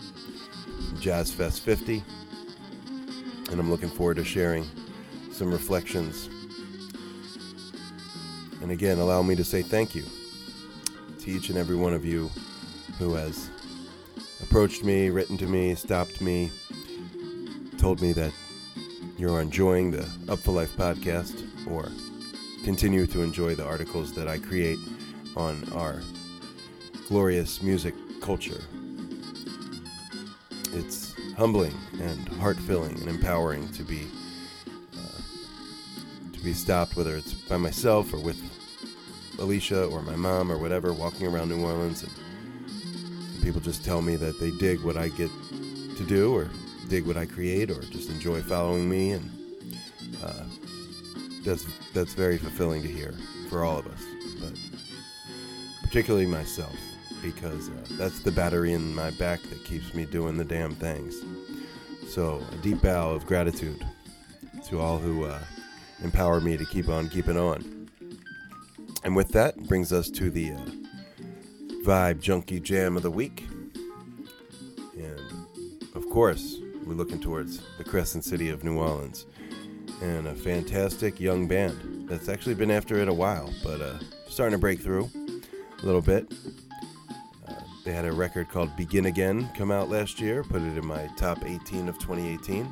Jazz Fest 50, and I'm looking forward to sharing some reflections. And again, allow me to say thank you to each and every one of you who has approached me, written to me, stopped me, told me that you're enjoying the Upful Life podcast or continue to enjoy the articles that I create on our glorious music culture. It's humbling and heart filling and empowering to be be stopped, whether it's by myself or with Alicia or my mom or whatever, walking around New Orleans and people just tell me that they dig what I get to do, or dig what I create, or just enjoy following me, and uh, that's that's very fulfilling to hear for all of us, but particularly myself, because uh, that's the battery in my back that keeps me doing the damn things. So a deep bow of gratitude to all who uh, empower me to keep on keeping on. And with that brings us to the uh, Vibe Junkie Jam of the Week. And of course, we're looking towards the Crescent City of New Orleans and a fantastic young band that's actually been after it a while, but uh, starting to break through a little bit. Uh, they had a record called Begin Again come out last year, put it in my top 18 of 2018.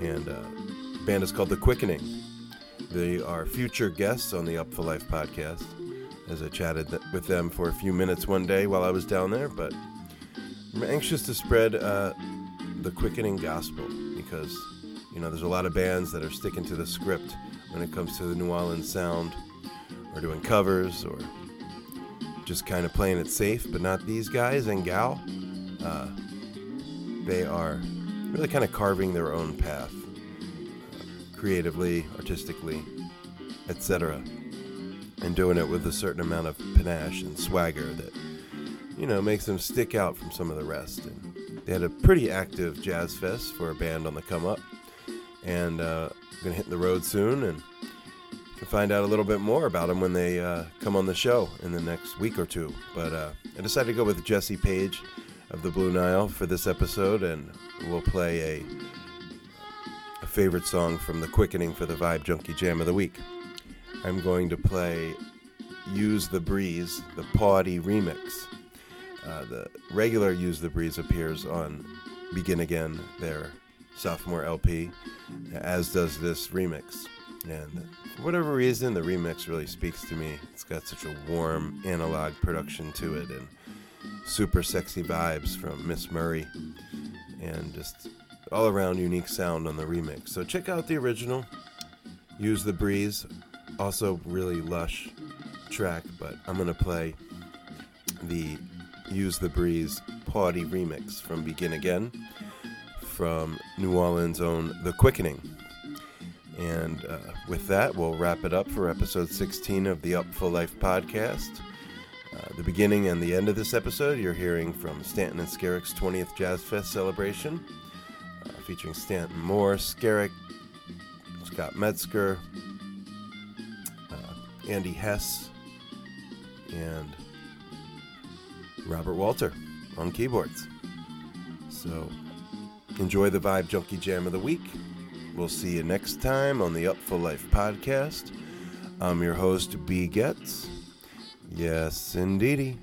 And uh, band is called The Quickening. They are future guests on the Upful Life podcast, as I chatted th- with them for a few minutes one day while I was down there. But I'm anxious to spread uh, the quickening gospel because, you know, there's a lot of bands that are sticking to the script when it comes to the New Orleans sound or doing covers or just kind of playing it safe, but not these guys and gal. Uh, they are really kind of carving their own path creatively, artistically, etc. And doing it with a certain amount of panache and swagger that, you know, makes them stick out from some of the rest. And they had a pretty active jazz fest for a band on the come up. And uh, going to hit the road soon and can find out a little bit more about them when they uh, come on the show in the next week or two. But uh, I decided to go with Jesse Paige of the Blue Nile for this episode, and we'll play a favorite song from the Quickening for the Vibe Junkie Jam of the Week. I'm going to play Use the Breeze, the Party remix. Uh, the regular Use the Breeze appears on Begin Again, their sophomore LP, as does this remix. And for whatever reason, the remix really speaks to me. It's got such a warm analog production to it and super sexy vibes from Miss Murray and just all around unique sound on the remix. So check out the original. Use the breeze. Also really lush track, but I'm gonna play the Use the Breeze Party remix from Begin Again from New Orleans' own The Quickening. And uh, with that, we'll wrap it up for episode 16 of the Upful Life podcast. Uh, the beginning and the end of this episode, you're hearing from Stanton and Skerik's 20th Jazz Fest celebration, featuring Stanton Moore, Skerik, Scott Metzger, uh, Andy Hess, and Robert Walter on keyboards. So enjoy the Vibe Junkie Jam of the Week. We'll see you next time on the Upful Life podcast. I'm your host, B. Getz. Yes, indeedy.